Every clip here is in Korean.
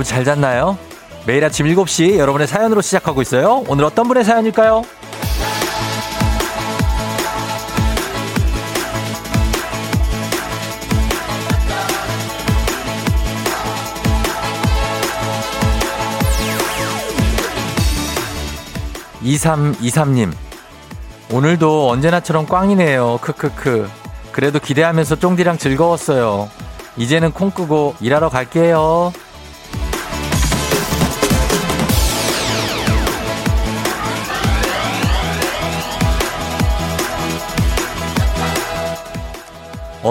여러분 잘 잤나요? 매일 아침 7시 여러분의 사연으로 시작하고 있어요. 오늘 어떤 분의 사연일까요? 2323님. 오늘도 언제나처럼 꽝이네요. 크크크. 그래도 기대하면서 쫑디랑 즐거웠어요. 이제는 콩 끄고 일하러 갈게요.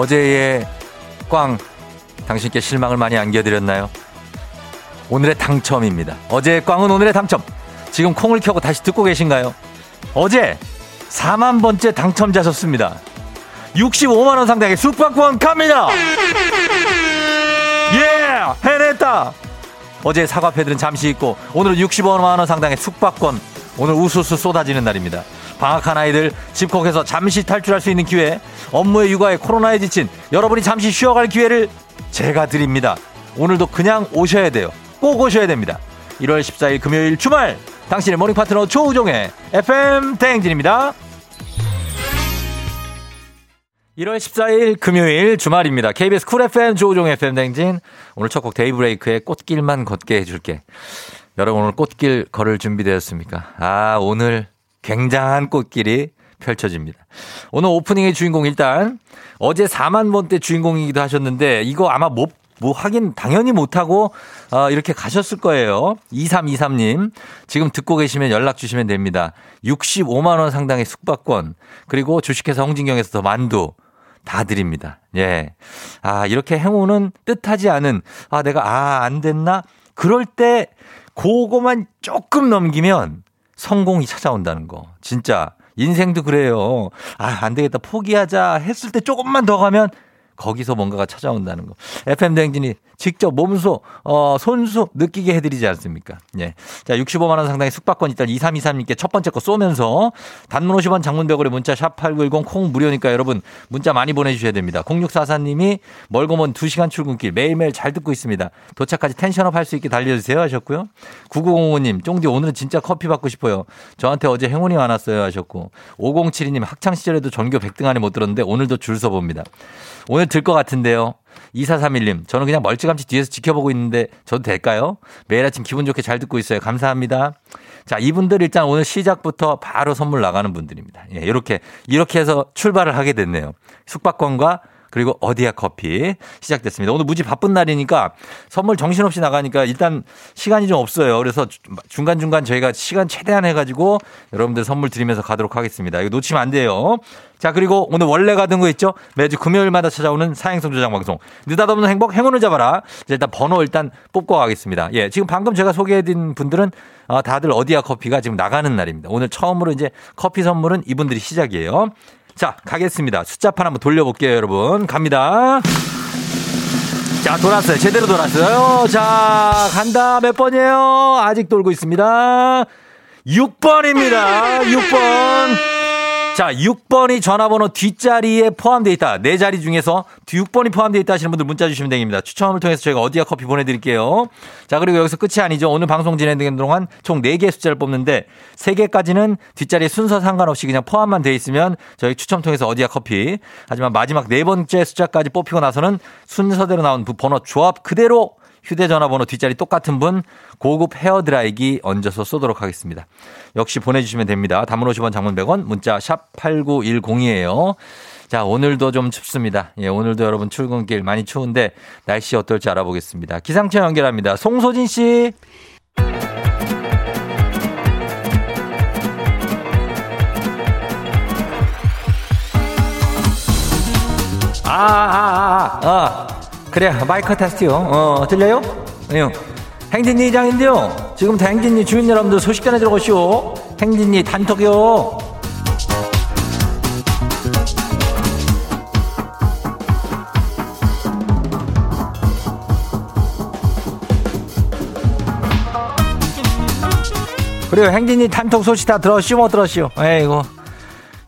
어제의 꽝, 당신께 실망을 많이 안겨드렸나요? 오늘의 당첨입니다. 어제의 꽝은 오늘의 당첨. 지금 콩을 켜고 다시 듣고 계신가요? 어제 4만 번째 당첨자셨습니다. 65만 원 상당의 숙박권 갑니다! 예! 해냈다! 어제 사과패들은 잠시 있고 오늘은 65만 원 상당의 숙박권 오늘 우수수 쏟아지는 날입니다. 방학한 아이들 집콕해서 잠시 탈출할 수 있는 기회 업무의 육아에 코로나에 지친 여러분이 잠시 쉬어갈 기회를 제가 드립니다. 오늘도 그냥 오셔야 돼요. 꼭 오셔야 됩니다. 1월 14일 금요일 주말 당신의 morning 파트너 조우종의 FM 대행진입니다. 1월 14일 금요일 주말입니다. KBS 쿨 FM 조우종 FM 댕진. 오늘 첫 곡 데이브레이크의 꽃길만 걷게 해줄게. 여러분 오늘 꽃길 걸을 준비되었습니까? 아, 오늘 굉장한 꽃길이 펼쳐집니다. 오늘 오프닝의 주인공 일단 어제 4만 번대 주인공이기도 하셨는데 이거 아마 못, 뭐 확인 당연히 못하고 어, 이렇게 가셨을 거예요. 2323님. 지금 듣고 계시면 연락 주시면 됩니다. 65만 원 상당의 숙박권. 그리고 주식회사 홍진경에서 더 만두. 다 드립니다. 예. 아, 이렇게 행운은 뜻하지 않은, 아, 내가, 아, 안 됐나? 그럴 때, 그거만 조금 넘기면 성공이 찾아온다는 거. 진짜. 인생도 그래요. 아, 안 되겠다. 포기하자 했을 때 조금만 더 가면 거기서 뭔가가 찾아온다는 거. FM 대행진이 직접 몸소, 어, 손수 느끼게 해드리지 않습니까? 예. 자, 65만 원 상당의 숙박권 일단 2323님께 첫 번째 거 쏘면서 단문 50원 장문벽으로 문자 샵 8910 콩 무료니까 여러분 문자 많이 보내주셔야 됩니다. 0644님이 멀고 먼 2시간 출근길 매일매일 잘 듣고 있습니다. 도착까지 텐션업 할 수 있게 달려주세요 하셨고요. 9905님, 쫑디 오늘은 진짜 커피 받고 싶어요. 저한테 어제 행운이 많았어요 하셨고. 5072님, 학창 시절에도 전교 100등 안에 못 들었는데 오늘도 줄 서봅니다. 오늘 들 것 같은데요. 2431님, 저는 그냥 멀찌감치 뒤에서 지켜보고 있는데 저도 될까요? 매일 아침 기분 좋게 잘 듣고 있어요. 감사합니다. 자, 이분들 일단 오늘 시작부터 바로 선물 나가는 분들입니다. 예, 이렇게, 이렇게 해서 출발을 하게 됐네요. 숙박권과 그리고 어디야 커피 시작됐습니다. 오늘 무지 바쁜 날이니까 선물 정신없이 나가니까 일단 시간이 좀 없어요. 그래서 중간중간 저희가 시간 최대한 해가지고 여러분들 선물 드리면서 가도록 하겠습니다. 이거 놓치면 안 돼요. 자, 그리고 오늘 원래 가던 거 있죠? 매주 금요일마다 찾아오는 사행성 조장 방송. 느닷없는 행복, 행운을 잡아라. 일단 번호 일단 뽑고 가겠습니다. 예, 지금 방금 제가 소개해드린 분들은 어, 다들 어디야 커피가 지금 나가는 날입니다. 오늘 처음으로 이제 커피 선물은 이분들이 시작이에요. 자, 가겠습니다. 숫자판 한번 돌려볼게요, 여러분. 갑니다. 자, 돌았어요. 제대로 돌았어요. 자, 간다. 몇 번이에요? 아직 돌고 있습니다. 6번입니다. 6번. 자, 6번이 전화번호 뒷자리에 포함되어 있다. 네 자리 중에서 6번이 포함되어 있다 하시는 분들 문자 주시면 됩니다. 추첨을 통해서 저희가 어디야 커피 보내드릴게요. 자, 그리고 여기서 끝이 아니죠. 오늘 방송 진행되는 동안 총 4개의 숫자를 뽑는데 3개까지는 뒷자리에 순서 상관없이 그냥 포함만 돼 있으면 저희 추첨 통해서 어디야 커피. 하지만 마지막 네 번째 숫자까지 뽑히고 나서는 순서대로 나온 그 번호 조합 그대로 휴대전화 번호 뒷자리 똑같은 분 고급 헤어드라이기 얹어서 쏘도록 하겠습니다. 역시 보내주시면 됩니다. 담은 50원 장문 100원 문자 샵 8910이에요. 자, 오늘도 좀 춥습니다. 예, 오늘도 여러분 출근길 많이 추운데 날씨 어떨지 알아보겠습니다. 기상청 연결합니다. 송소진 씨. 아, 아, 아, 아, 아. 그래, 마이크 테스트요. 어, 들려요? 예. 행진이 이장인데요. 지금부터 행진이 주민 여러분들 소식 전해 들어오시오. 행진이 단톡이요. 그래요. 행진이 단톡 소식 다 들었시오? 못 들었시오? 에이고.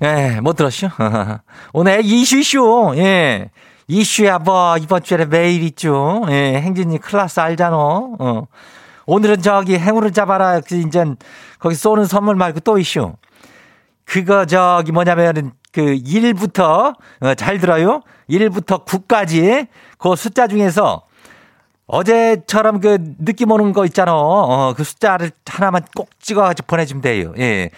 예, 못 들었시오? 오늘 이슈 이슈. 예. 이슈야 뭐 이번 주에 매일 있죠. 예, 행진이 클라스 알잖아. 어. 오늘은 저기 행운을 잡아라. 그 이제 거기 쏘는 선물 말고 또 이슈. 그거 저기 뭐냐면은 그 1부터 어, 잘 들어요. 1부터 9까지 그 숫자 중에서 어제처럼 그 느낌 오는 거 있잖아. 어, 그 숫자를 하나만 꼭 찍어가지고 보내주면 돼요. 예.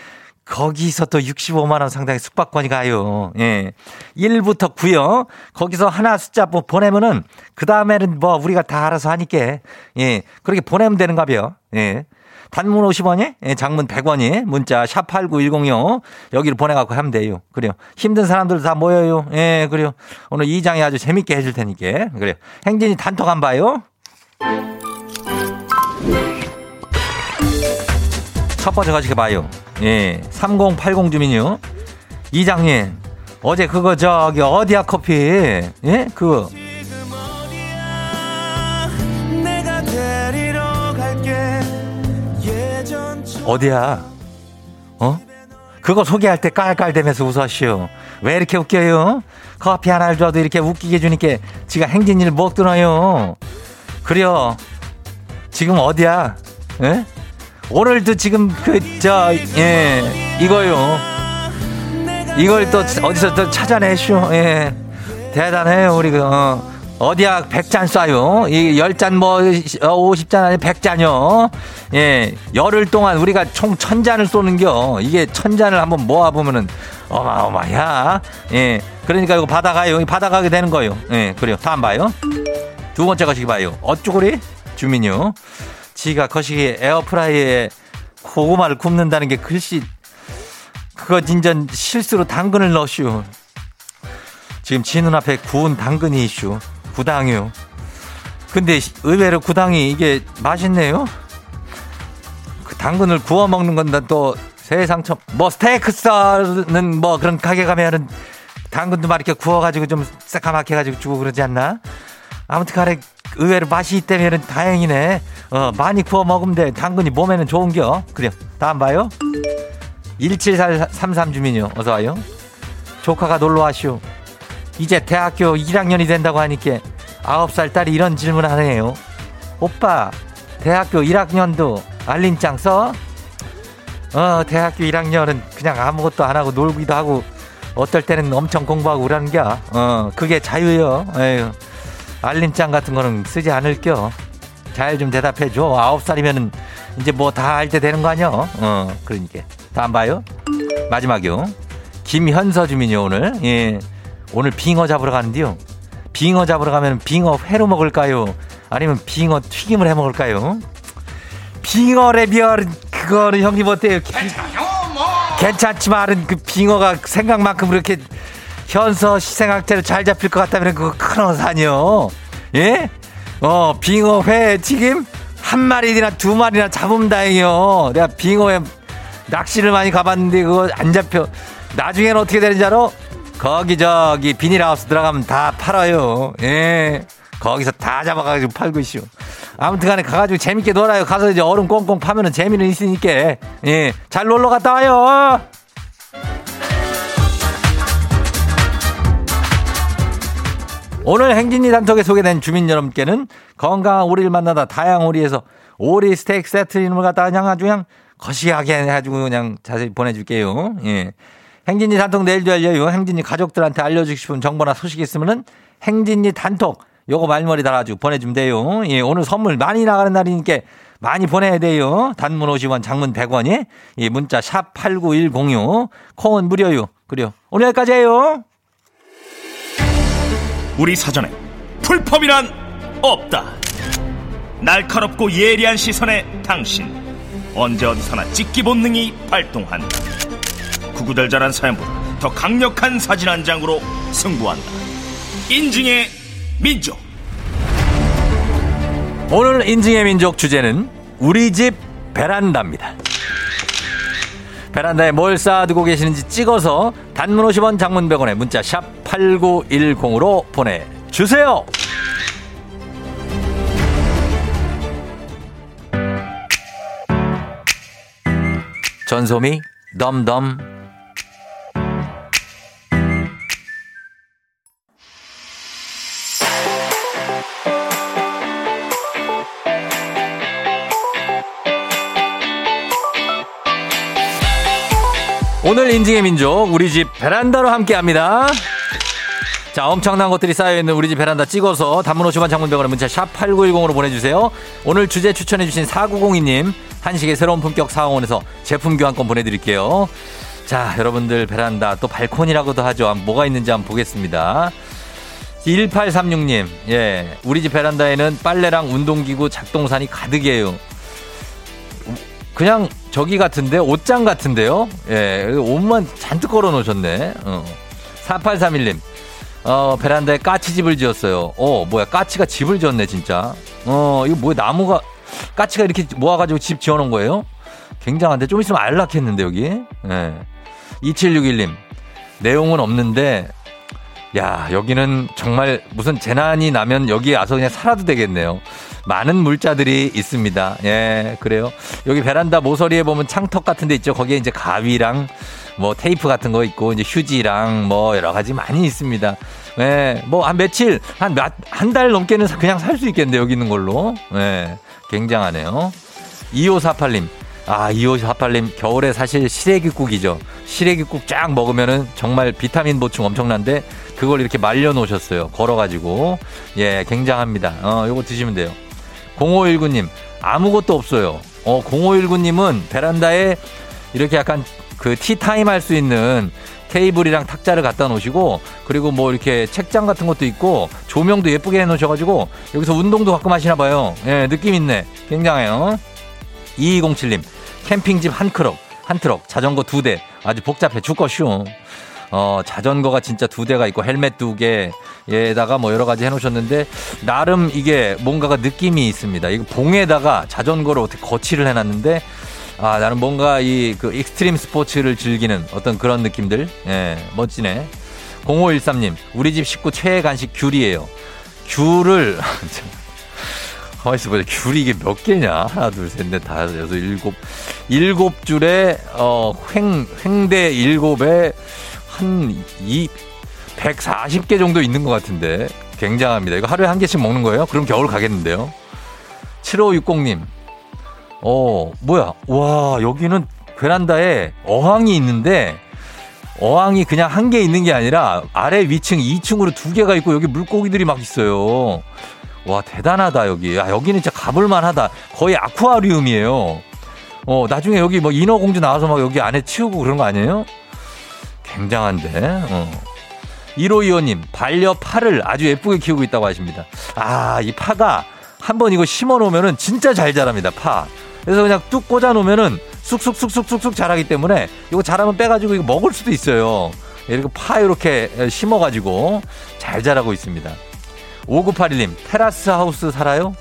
거기서 또 65만원 상당의 숙박권이 가요. 예. 1부터 9요. 거기서 하나 숫자 뭐 보내면은, 그 다음에는 뭐 우리가 다 알아서 하니까, 예. 그렇게 보내면 되는가 봐요. 예. 단문 50원이, 예. 장문 100원이, 문자 샵8910요. 여기를 보내갖고 하면 돼요. 그래요. 힘든 사람들 다 모여요. 예, 그래요. 오늘 이장이 아주 재밌게 해줄 테니까. 그래요. 행진이 단톡 안 봐요? 첫 번째 가지고 봐요. 예. 3080 주민요. 이장님, 어제 그거 저기 어디야 커피? 예? 그거. 어디야? 어? 그거 소개할 때 깔깔대면서 웃었시오. 왜 이렇게 웃겨요? 커피 하나를 줘도 이렇게 웃기게 주니까 지가 행진일 못 들어요. 그래요. 지금 어디야? 예? 오늘도 지금 그저예 이거요. 이걸 또 어디서 또 찾아내쇼. 예. 대단해요 우리 그 어. 어디야 백잔 쏴요. 이 열 잔 뭐 오십 잔 아니 백잔요. 예 열흘 동안 우리가 총 천 잔을 쏘는겨. 이게 천 잔을 한번 모아 보면은 어마어마야. 예 그러니까 이거 받아가요. 받아가게 되는 거예요. 예 그래요. 다음 봐요. 두 번째 거시기 봐요. 어쭈구리 주민요. 지가 거시기 에어프라이에 고구마를 굽는다는 게 글씨 그거 진짜 실수로 당근을 넣으슈. 지금 지 눈앞에 구운 당근이 이슈. 구당이요. 근데 의외로 구당이 이게 맛있네요. 그 당근을 구워 먹는 건또 세상 참, 뭐 스테이크 썰는 뭐 그런 가게 가면은 당근도 막 이렇게 구워가지고 좀 새까맣게 해가지고 주고 그러지 않나? 아무튼 간에 의외로 맛이 있다면 다행이네. 어, 많이 구워 먹으면 돼. 당근이 몸에는 좋은겨. 그래요. 다음 봐요. 1733 주민요. 어서 와요. 조카가 놀러 와시오. 이제 대학교 1학년이 된다고 하니까 9살 딸이 이런 질문 하네요. 오빠, 대학교 1학년도 알림장 써? 어, 대학교 1학년은 그냥 아무것도 안 하고 놀기도 하고 어떨 때는 엄청 공부하고 그러는 겨. 어, 그게 자유요. 에휴. 알림장 같은 거는 쓰지 않을겨. 잘좀 대답해 줘. 아홉 살이면은 이제 뭐 다 할 때 되는 거 아니야? 어, 그러니까. 다음 봐요. 마지막이요. 김현서 주민이 오늘. 예. 오늘 빙어 잡으러 가는데요. 빙어 잡으러 가면 빙어 회로 먹을까요? 아니면 빙어 튀김을 해 먹을까요? 빙어 레비얼 그거는 형님 어때요? 괜찮지만은 그 빙어가 생각만큼 그렇게 현서 시생학대로 잘 잡힐 것 같다면 그거 큰 어산이요. 예? 어, 빙어 회 튀김? 한 마리나 두 마리나 잡으면 다행이요. 내가 빙어에 낚시를 많이 가봤는데 그거 안 잡혀. 나중에는 어떻게 되는지 알아? 거기 저기 비닐하우스 들어가면 다 팔아요. 예. 거기서 다 잡아가지고 팔고 있슈. 아무튼 간에 가가지고 재밌게 놀아요. 가서 이제 얼음 꽁꽁 파면은 재미는 있으니까. 예. 잘 놀러 갔다 와요. 오늘 행진이 단톡에 소개된 주민 여러분께는 건강한 오리를 만나다 다양한 오리에서 오리 스테이크 세트 이름을 갖다 그냥 아주 그냥 거시하게 해가지고 그냥 자세히 보내줄게요. 예. 행진이 단톡 내일도 열려요. 행진이 가족들한테 알려주고 싶은 정보나 소식 있으면은 행진이 단톡 요거 말머리 달아주고 보내주면 돼요. 예, 오늘 선물 많이 나가는 날이니까 많이 보내야 돼요. 단문 50원, 장문 100원이. 예, 문자 샵 8910요. 콩은 무료요. 그래요. 오늘 여기까지 해요. 우리 사전에 풀펌이란 없다. 날카롭고 예리한 시선에 당신 언제 어디서나 찍기 본능이 발동한다. 구구절절한 사연보다 더 강력한 사진 한 장으로 승부한다. 인증의 민족. 오늘 인증의 민족 주제는 우리 집 베란다입니다. 베란다에 뭘 쌓아두고 계시는지 찍어서 단문 50원 장문 100원에 문자 샵 8910으로 보내주세요. 전소미 덤덤 오늘 인증의 민족 우리 집 베란다로 함께합니다. 자, 엄청난 것들이 쌓여있는 우리 집 베란다 찍어서 단문 50원 장문병원의 문자 샵 8910으로 보내주세요. 오늘 주제 추천해주신 4902님, 한식의 새로운 품격 사원에서 제품 교환권 보내드릴게요. 자, 여러분들 베란다 또 발코니라고도 하죠. 뭐가 있는지 한번 보겠습니다. 1836님, 예. 우리 집 베란다에는 빨래랑 운동기구 작동산이 가득이에요. 그냥 저기 같은데 옷장 같은데요. 예, 옷만 잔뜩 걸어 놓으셨네. 어. 4831님. 어, 베란다에 까치집을 지었어요. 어, 뭐야, 까치가 집을 지었네, 진짜. 어, 이거 뭐야, 나무가, 까치가 이렇게 모아가지고 집 지어 놓은 거예요? 굉장한데, 좀 있으면 안락했는데, 여기. 예. 2761님. 내용은 없는데, 야, 여기는 정말 무슨 재난이 나면 여기에 와서 그냥 살아도 되겠네요. 많은 물자들이 있습니다. 예, 그래요. 여기 베란다 모서리에 보면 창턱 같은 데 있죠. 거기에 이제 가위랑 뭐 테이프 같은 거 있고 이제 휴지랑 뭐 여러 가지 많이 있습니다. 예, 뭐 한 며칠 한 몇 한 달 넘게는 그냥 살 수 있겠는데 여기 있는 걸로. 예, 굉장하네요. 2548님. 아, 2548님, 겨울에 사실 시래기국이죠. 시래기국 쫙 먹으면은 정말 비타민 보충 엄청난데, 그걸 이렇게 말려 놓으셨어요. 걸어가지고. 예, 굉장합니다. 어, 요거 드시면 돼요. 0519님, 아무것도 없어요. 어, 0519님은 베란다에 이렇게 약간 그 티타임 할 수 있는 테이블이랑 탁자를 갖다 놓으시고 그리고 뭐 이렇게 책장 같은 것도 있고 조명도 예쁘게 해 놓으셔가지고 여기서 운동도 가끔 하시나 봐요. 예, 느낌 있네. 굉장해요. 2207님, 캠핑집 한 트럭, 한 트럭, 자전거 두 대. 아주 복잡해 죽겠슈. 어, 자전거가 진짜 두 대가 있고 헬멧 두 개에다가 뭐 여러 가지 해놓으셨는데 나름 이게 뭔가가 느낌이 있습니다. 이거 봉에다가 자전거를 어떻게 거치를 해놨는데 아 나는 뭔가 이 그 익스트림 스포츠를 즐기는 어떤 그런 느낌들 예 멋지네. 0513님 우리 집 식구 최애 간식 귤이에요. 귤을 가만있어 보자. 귤이 이게 몇 개냐? 하나, 둘, 셋, 넷, 다섯, 여섯, 일곱. 일곱 줄에, 어, 횡, 횡대 일곱에 한, 이, 140개 정도 있는 것 같은데. 굉장합니다. 이거 하루에 한 개씩 먹는 거예요? 그럼 겨울 가겠는데요? 7560님. 어, 뭐야. 와, 여기는 베란다에 어항이 있는데, 어항이 그냥 한 개 있는 게 아니라 아래 위층 2층으로 두 개가 있고 여기 물고기들이 막 있어요. 와, 대단하다, 여기. 야, 여기는 진짜 가볼만 하다. 거의 아쿠아리움이에요. 어, 나중에 여기 뭐 인어공주 나와서 막 여기 안에 치우고 그런 거 아니에요? 굉장한데, 어. 1525님, 반려 파를 아주 예쁘게 키우고 있다고 하십니다. 아, 이 파가 한 번 이거 심어 놓으면은 진짜 잘 자랍니다, 파. 그래서 그냥 뚝 꽂아 놓으면은 쑥쑥쑥쑥쑥쑥 자라기 때문에 이거 자라면 빼가지고 이거 먹을 수도 있어요. 이렇게 파 이렇게 심어가지고 잘 자라고 있습니다. 5981님, 테라스 하우스 살아요?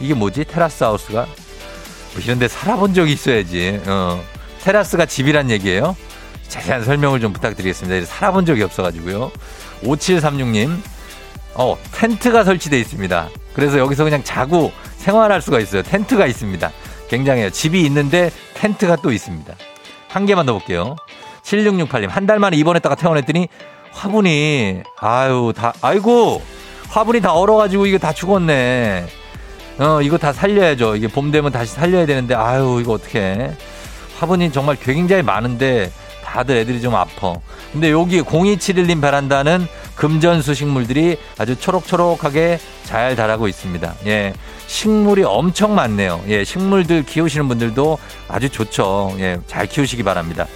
이게 뭐지? 테라스 하우스가? 뭐 이런 데 살아본 적이 있어야지. 어. 테라스가 집이란 얘기예요? 자세한 설명을 좀 부탁드리겠습니다. 살아본 적이 없어가지고요. 5736님, 어, 텐트가 설치되어 있습니다. 그래서 여기서 그냥 자고 생활할 수가 있어요. 텐트가 있습니다. 굉장해요. 집이 있는데 텐트가 또 있습니다. 한 개만 더 볼게요. 7668님, 한 달 만에 입원했다가 퇴원했더니 화분이, 아유, 다, 아이고, 화분이 다 얼어가지고 이거 다 죽었네. 어, 이거 다 살려야죠. 이게 봄 되면 다시 살려야 되는데, 아유, 이거 어떡해. 화분이 정말 굉장히 많은데, 다들 애들이 좀 아파. 근데 여기 0271님 베란다는 금전수 식물들이 아주 초록초록하게 잘 자라고 있습니다. 예. 식물이 엄청 많네요. 예. 식물들 키우시는 분들도 아주 좋죠. 예. 잘 키우시기 바랍니다.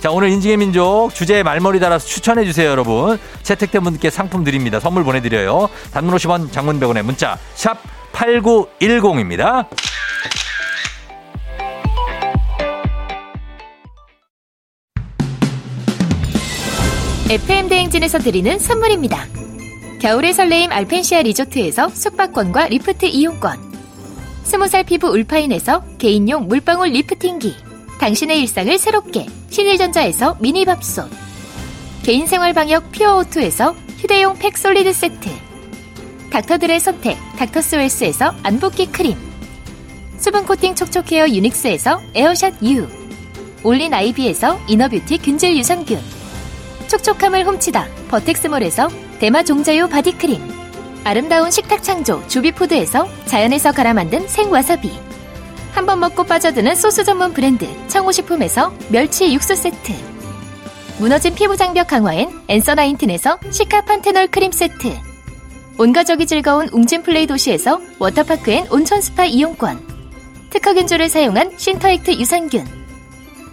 자, 오늘 인증의 민족 주제에 말머리 달아서 추천해 주세요, 여러분. 채택된 분들께 상품 드립니다. 선물 보내 드려요. 단문 50원, 장문 100원에 문자 샵 8910입니다. FM 대행진에서 드리는 선물입니다. 겨울의 설레임 알펜시아 리조트에서 숙박권과 리프트 이용권. 스무 살 피부 울파인에서 개인용 물방울 리프팅기. 당신의 일상을 새롭게 신일전자에서 미니밥솥. 개인생활 방역 퓨어오투에서 휴대용 팩 솔리드 세트. 닥터들의 선택 닥터스웰스에서 안붓기 크림. 수분 코팅 촉촉헤어 유닉스에서 에어샷 U. 올린 아이비에서 이너뷰티 균질 유산균. 촉촉함을 훔치다 버텍스몰에서 대마 종자유 바디크림 아름다운 식탁 창조 주비푸드에서 자연에서 갈아 만든 생와사비 한 번 먹고 빠져드는 소스 전문 브랜드 청호식품에서 멸치 육수 세트 무너진 피부 장벽 강화엔 엔서 나인틴에서 시카 판테놀 크림 세트. 온 가족이 즐거운 웅진 플레이 도시에서 워터파크엔 온천 스파 이용권. 특허균주를 사용한 신터액트 유산균.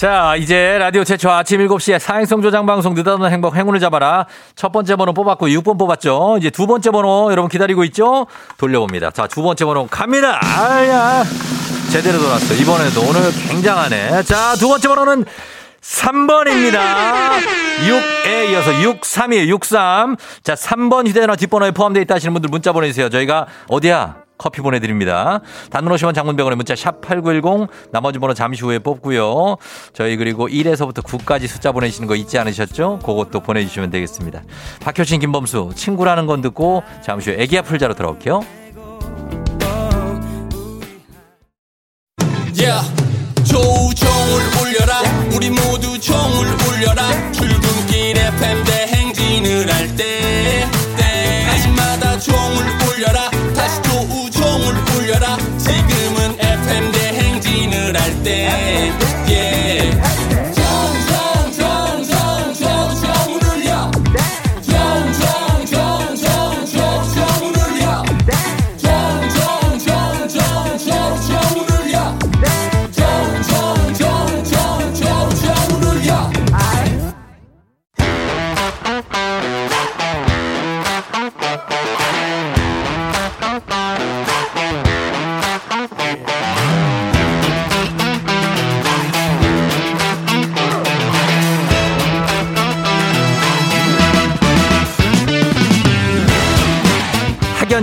자, 이제 라디오 최초 아침 7시에 사행성 조장 방송 느닷없는 행복 행운을 잡아라. 첫 번째 번호 뽑았고 6번 뽑았죠. 이제 두 번째 번호 여러분 기다리고 있죠? 돌려봅니다. 자, 두 번째 번호 갑니다. 아야. 제대로 돌았어. 이번에도 오늘 굉장하네. 자, 두 번째 번호는 3번입니다. 6에 이어서 63이에요. 63. 자, 3번 휴대전화 뒷번호에 포함되어 있다 하시는 분들 문자 보내주세요. 저희가 어디야? 커피 보내드립니다. 단문 50원 장문병원에 문자 샵 8910 나머지 번호 잠시 후에 뽑고요. 저희 그리고 1에서부터 9까지 숫자 보내시는 거 잊지 않으셨죠? 그것도 보내주시면 되겠습니다. 박효신 김범수 친구라는 건 듣고 잠시 후에 애기야 풀자로 돌아올게요. 대행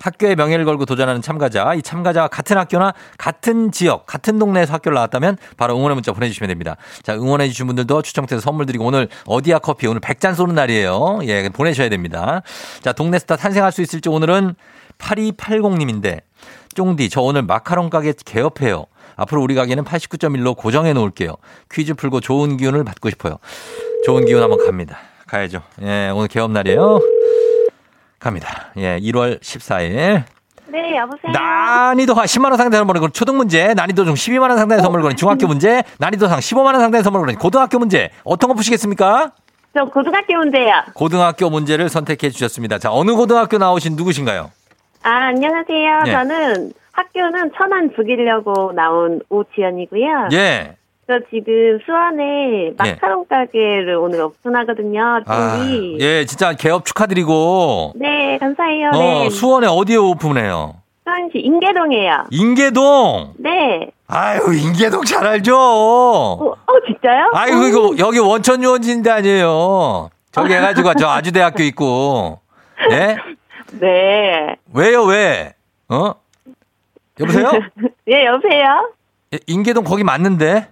학교의 명예를 걸고 도전하는 참가자, 이 참가자와 같은 학교나 같은 지역, 같은 동네에서 학교를 나왔다면 바로 응원의 문자 보내주시면 됩니다. 자, 응원해 주신 분들도 추첨돼서 선물 드리고 오늘 어디야 커피 오늘 100잔 쏘는 날이에요. 예, 보내셔야 됩니다. 자, 동네 스타 탄생할 수 있을지 오늘은 8280님인데 쫑디 저 오늘 마카롱 가게 개업해요. 앞으로 우리 가게는 89.1로 고정해 놓을게요. 퀴즈 풀고 좋은 기운을 받고 싶어요. 좋은 기운 한번 갑니다. 가야죠. 예, 오늘 개업 날이에요. 갑니다. 예, 1월 14일. 네, 여보세요. 난이도가 10만 원 상당의 선물을 거는 초등 문제, 난이도 중 12만 원 상당의 선물을 거는 중학교 문제, 난이도 상 15만 원 상당의 선물을 거는 고등학교 문제. 어떤 거 푸시겠습니까? 저 고등학교 문제요. 고등학교 문제를 선택해 주셨습니다. 자, 어느 고등학교 나오신 누구신가요? 아, 안녕하세요. 네. 저는 학교는 천안 죽이려고 나온 오지연이고요. 예. 저 지금 수원에 마카롱 가게를 오늘 오픈하거든요. 아. 예, 진짜 개업 축하드리고. 네, 감사해요. 어, 네. 수원에 어디에 오픈해요? 수원시 인계동이에요. 인계동. 네. 아유, 인계동 잘 알죠? 어, 어, 진짜요? 아이고, 이거, 여기 원천 유원지인데 아니에요. 저기 해가지고, 저 아주대학교 있고. 예? 네. 왜요, 왜? 어? 여보세요? 예, 여보세요? 예, 인계동 거기 맞는데?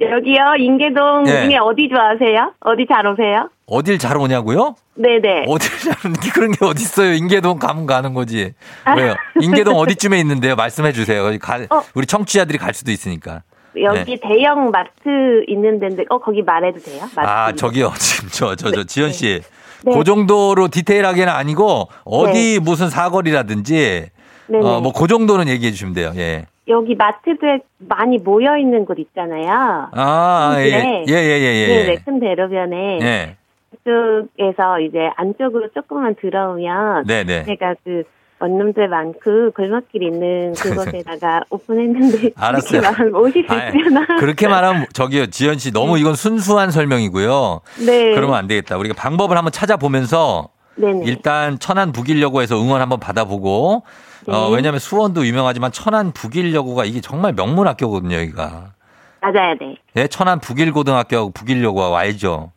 여기요, 인계동 네. 중에 어디 좋아하세요? 어디 잘 오세요? 어딜 잘 오냐고요? 네네. 어딜 잘 오는 게 그런 게 어딨어요. 인계동 가면 가는 거지. 왜요? 인계동 어디쯤에 있는데요? 말씀해 주세요. 가, 어. 우리 청취자들이 갈 수도 있으니까. 여기 대형 마트 있는 데인데, 어, 거기 말해도 돼요? 마트 아. 저기요. 지금 저, 저, 저, 지현 씨. 네. 그 정도로 디테일하게는 아니고, 어디 무슨 사거리라든지. 어, 뭐, 그 정도는 얘기해 주시면 돼요. 예. 여기 마트들 많이 모여 있는 곳 있잖아요. 아, 예, 네. 예, 예, 예, 예. 네네, 큰 대로변에 예. 그쪽에서 이제 안쪽으로 조금만 들어오면 네, 네. 제가 그 원룸들 많고 골목길 있는 그곳에다가 오픈했는데 알았어요. 그렇게 말하면 오실 수 있으려나? 그렇게 말하면 저기요, 지연 씨 너무 이건 순수한 설명이고요. 네. 그러면 안 되겠다. 우리가 방법을 한번 찾아보면서 네네. 일단 천안 북일여고에서 응원 한번 받아보고 어, 네. 왜냐하면 수원도 유명하지만 천안 북일여고가 이게 정말 명문 학교거든요, 여기가. 맞아야 돼. 예, 천안 북일고등학교하고 북일여고하고 알죠.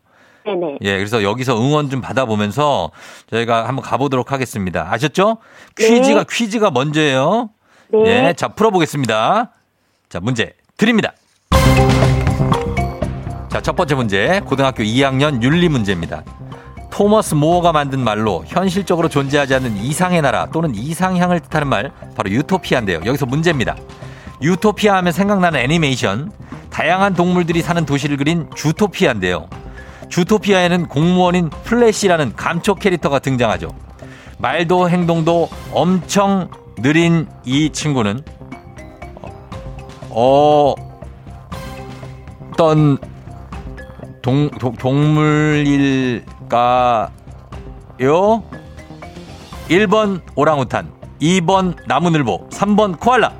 네네. 예, 그래서 여기서 응원 좀 받아보면서 저희가 한번 가보도록 하겠습니다. 아셨죠? 네. 퀴즈가 퀴즈가 먼저예요. 네. 예, 자 풀어보겠습니다. 자 문제 드립니다. 자 첫 번째 문제 고등학교 2학년 윤리 문제입니다. 토머스 모어가 만든 말로 현실적으로 존재하지 않는 이상의 나라 또는 이상향을 뜻하는 말 바로 유토피아인데요. 여기서 문제입니다. 유토피아 하면 생각나는 애니메이션 다양한 동물들이 사는 도시를 그린 주토피아인데요. 주토피아에는 공무원인 플래시라는 감초 캐릭터가 등장하죠. 말도 행동도 엄청 느린 이 친구는 어 어떤 동, 동 동물일 까요? 1번 오랑우탄, 2번 나무늘보, 3번 코알라,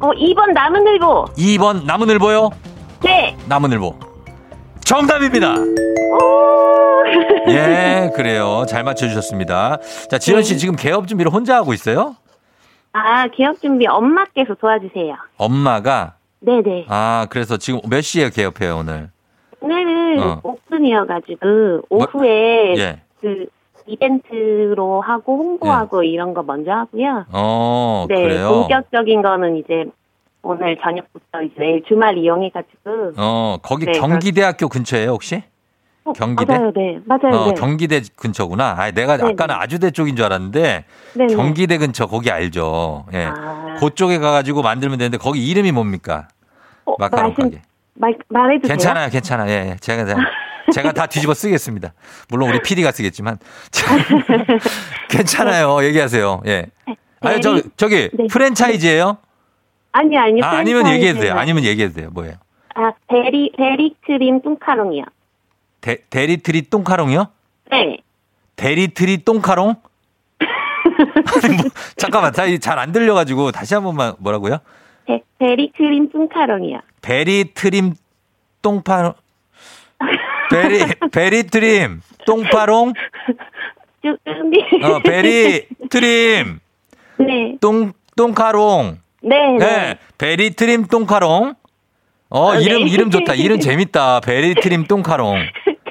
어, 2번 나무늘보. 2번 나무늘보요? 네. 나무늘보. 정답입니다. 예, 그래요. 잘 맞춰주셨습니다. 자, 지현 씨 지금 개업 준비를 혼자 하고 있어요? 아, 개업 준비 엄마께서 도와주세요. 엄마가, 네네. 아, 그래서 지금 몇 시에 개업해요, 오늘? 오늘은 어. 오픈이어가지고 오후에 예. 그 이벤트로 하고 홍보하고 이런 거 먼저 하고요. 어, 네, 그래요? 본격적인 거는 이제 오늘 저녁부터 이제 내일 주말 이용해가지고. 어, 거기 네, 경기대학교 근처예요, 혹시? 어, 경기대? 맞아요, 네, 맞아요, 어, 네. 경기대 근처구나. 아, 내가 네네. 아까는 아주대 쪽인 줄 알았는데 네네. 경기대 근처 거기 알죠. 예. 아. 그쪽에 가가지고 만들면 되는데 거기 이름이 뭡니까? 어, 마카롱 말씀- 가게. 말 말해도? 괜찮아요, 괜찮아요. 예, 예. 제가 다- 제가 다 뒤집어 쓰겠습니다. 물론 우리 PD가 쓰겠지만 자, 괜찮아요. 얘기하세요. 예. 아니 저 저기 네. 프랜차이즈예요? 아니 아니요. 아, 아니면 얘기해도 돼요. 아니면 얘기해도 돼요. 뭐예요? 아 베리 베리 크림 뚱카롱이요. 대, 대리트리 똥카롱이요? 네. 대리트리 똥카롱? 아니, 뭐, 잠깐만, 잘안 들려가지고 다시 한 번만 뭐라고요? 베, berry 크림 뚱카롱이요. berry 트림 똥파롱? berry, berry 트림 똥파롱? 쭉 네. 어, berry 트림 네. 똥, 똥카롱. 네. 네. 네. berry 트림 똥카롱. 어, 어, 네. 이름, 이름 좋다. 이름 재밌다. berry 트림 똥카롱.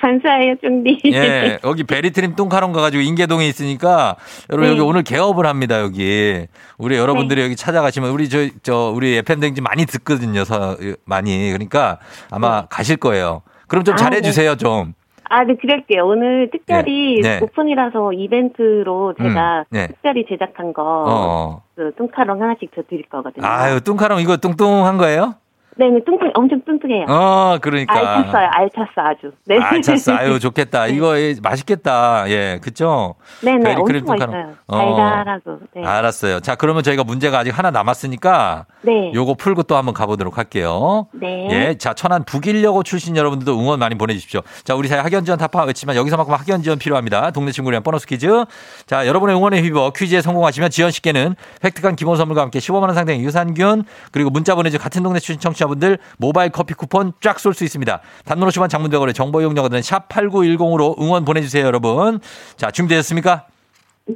감사해요, 쫑디. 예, 여기 베리트림 똥카롱 가가지고 인계동에 있으니까 여러분 네. 여기 오늘 개업을 합니다, 여기. 우리 여러분들이 여기 찾아가시면 우리 저, 저, 우리 FM댕지 많이 듣거든요, 서, 많이. 그러니까 아마 가실 거예요. 그럼 좀 아, 잘해주세요, 좀. 아, 네, 그럴게요. 오늘 특별히 네. 네. 오픈이라서 이벤트로 제가 음, 네. 특별히 제작한 거, 어. 그 뚱카롱 하나씩 더 드릴 거거든요. 아유, 똥카롱 이거 뚱뚱한 거예요? 네, 네, 뚱뚱, 엄청 뚱뚱해요. 어, 그러니까. 알찼어요, 알찼어, 아주. 네. 알찼어. 아유, 좋겠다. 이거 예, 맛있겠다. 예, 그쵸? 네네, 베리크림 엄청. 맛있어요. 어. 달달하고. 네. 알았어요. 자, 그러면 저희가 문제가 아직 하나 남았으니까 네. 요거 풀고 또 한번 가보도록 할게요. 네. 예. 자, 천안 북일여고 출신 여러분들도 응원 많이 보내주십시오. 자, 우리 사회 학연 지원 타파 외치지만 여기서만큼 학연 지원 필요합니다. 동네 위한 보너스 퀴즈. 자, 여러분의 응원에 힘입어 퀴즈에 성공하시면 지연 씨께는 획득한 기본 선물과 함께 15만원 상당의 유산균 그리고 문자 보내주 같은 동네 출신 청취 자분들 모바일 커피 쿠폰 쫙 쏠 수 있습니다. 50원 장문대거래 정보 이용료가 드는 샵8910으로 응원 보내주세요, 여러분. 자, 준비되셨습니까?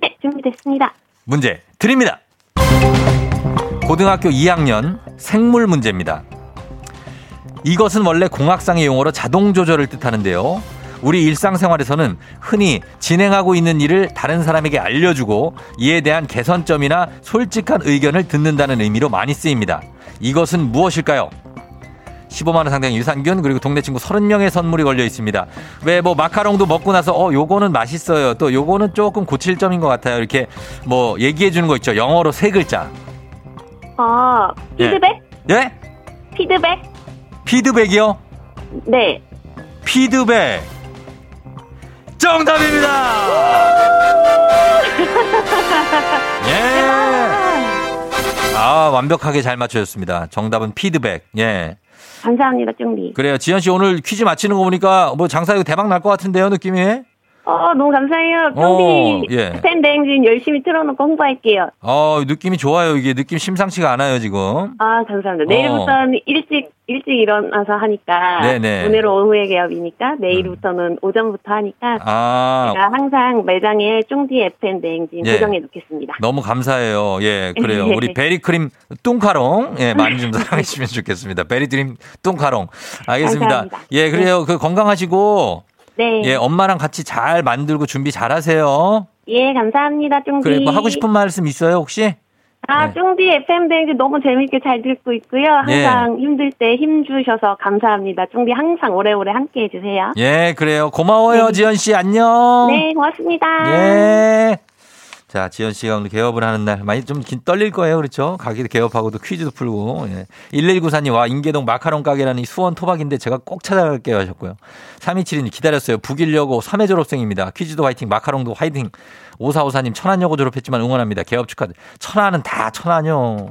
네, 준비됐습니다. 문제 드립니다. 고등학교 2학년 생물 문제입니다. 이것은 원래 공학상의 용어로 자동 조절을 뜻하는데요. 우리 일상생활에서는 흔히 진행하고 있는 일을 다른 사람에게 알려주고 이에 대한 개선점이나 솔직한 의견을 듣는다는 의미로 많이 쓰입니다. 이것은 무엇일까요? 15만 원 상당의 유산균 그리고 동네 친구 30명의 선물이 걸려 있습니다. 왜 뭐 마카롱도 먹고 나서 어 요거는 맛있어요. 또 요거는 조금 고칠 점인 것 같아요. 이렇게 뭐 얘기해 주는 거 있죠. 영어로 세 글자. 어, 피드백? 예? 피드백? 피드백이요? 네. 피드백. 정답입니다. 예. 아, 완벽하게 잘 맞춰줬습니다. 정답은 피드백. 예. 감사합니다, 쫑디. 그래요. 지현 씨 오늘 퀴즈 맞히는 거 보니까 뭐 장사 이거 대박 날 것 같은데요, 느낌이? 어, 너무 감사해요. 어, 쫑디. 예. 팬 대행진 열심히 틀어놓고 홍보할게요. 어, 느낌이 좋아요. 이게 느낌 심상치가 않아요, 지금. 아, 감사합니다. 어. 내일부터는 일찍, 일찍 일어나서 하니까. 네네. 오늘은 오후에 개업이니까 내일부터는 오전부터 하니까. 아, 제가 항상 매장에 쫑디 FM 대행진 예. 고정해 놓겠습니다. 너무 감사해요. 예, 그래요. 우리 베리크림 뚱카롱, 예, 많이 좀 사랑해 주시면 좋겠습니다. 베리크림 뚱카롱. 알겠습니다. 감사합니다. 예, 그래요. 그 건강하시고, 네. 예, 엄마랑 같이 잘 만들고 준비 잘 하세요. 예, 감사합니다, 쫑디. 그래, 뭐 하고 싶은 말씀 있어요, 혹시? 아, 네. 쫑디 FM 대행진 너무 재밌게 잘 듣고 있고요. 예. 항상 힘들 때 힘 주셔서 감사합니다. 쫑디 항상 오래오래 함께 해주세요. 예, 그래요. 고마워요, 네. 지연 씨. 안녕. 네, 고맙습니다. 예. 자, 지연 씨가 오늘 개업을 하는 날 많이 좀 긴- 떨릴 거예요. 그렇죠? 가게도 개업하고도 퀴즈도 풀고. 예. 1194님, 와, 인계동 마카롱 가게라는 이 수원 토박인데 제가 꼭 찾아갈게요 하셨고요. 3272님, 기다렸어요. 북일여고 3회 졸업생입니다. 퀴즈도 화이팅, 마카롱도 화이팅. 5454님, 천안여고 졸업했지만 응원합니다. 개업 축하. 천안은 다 천안요.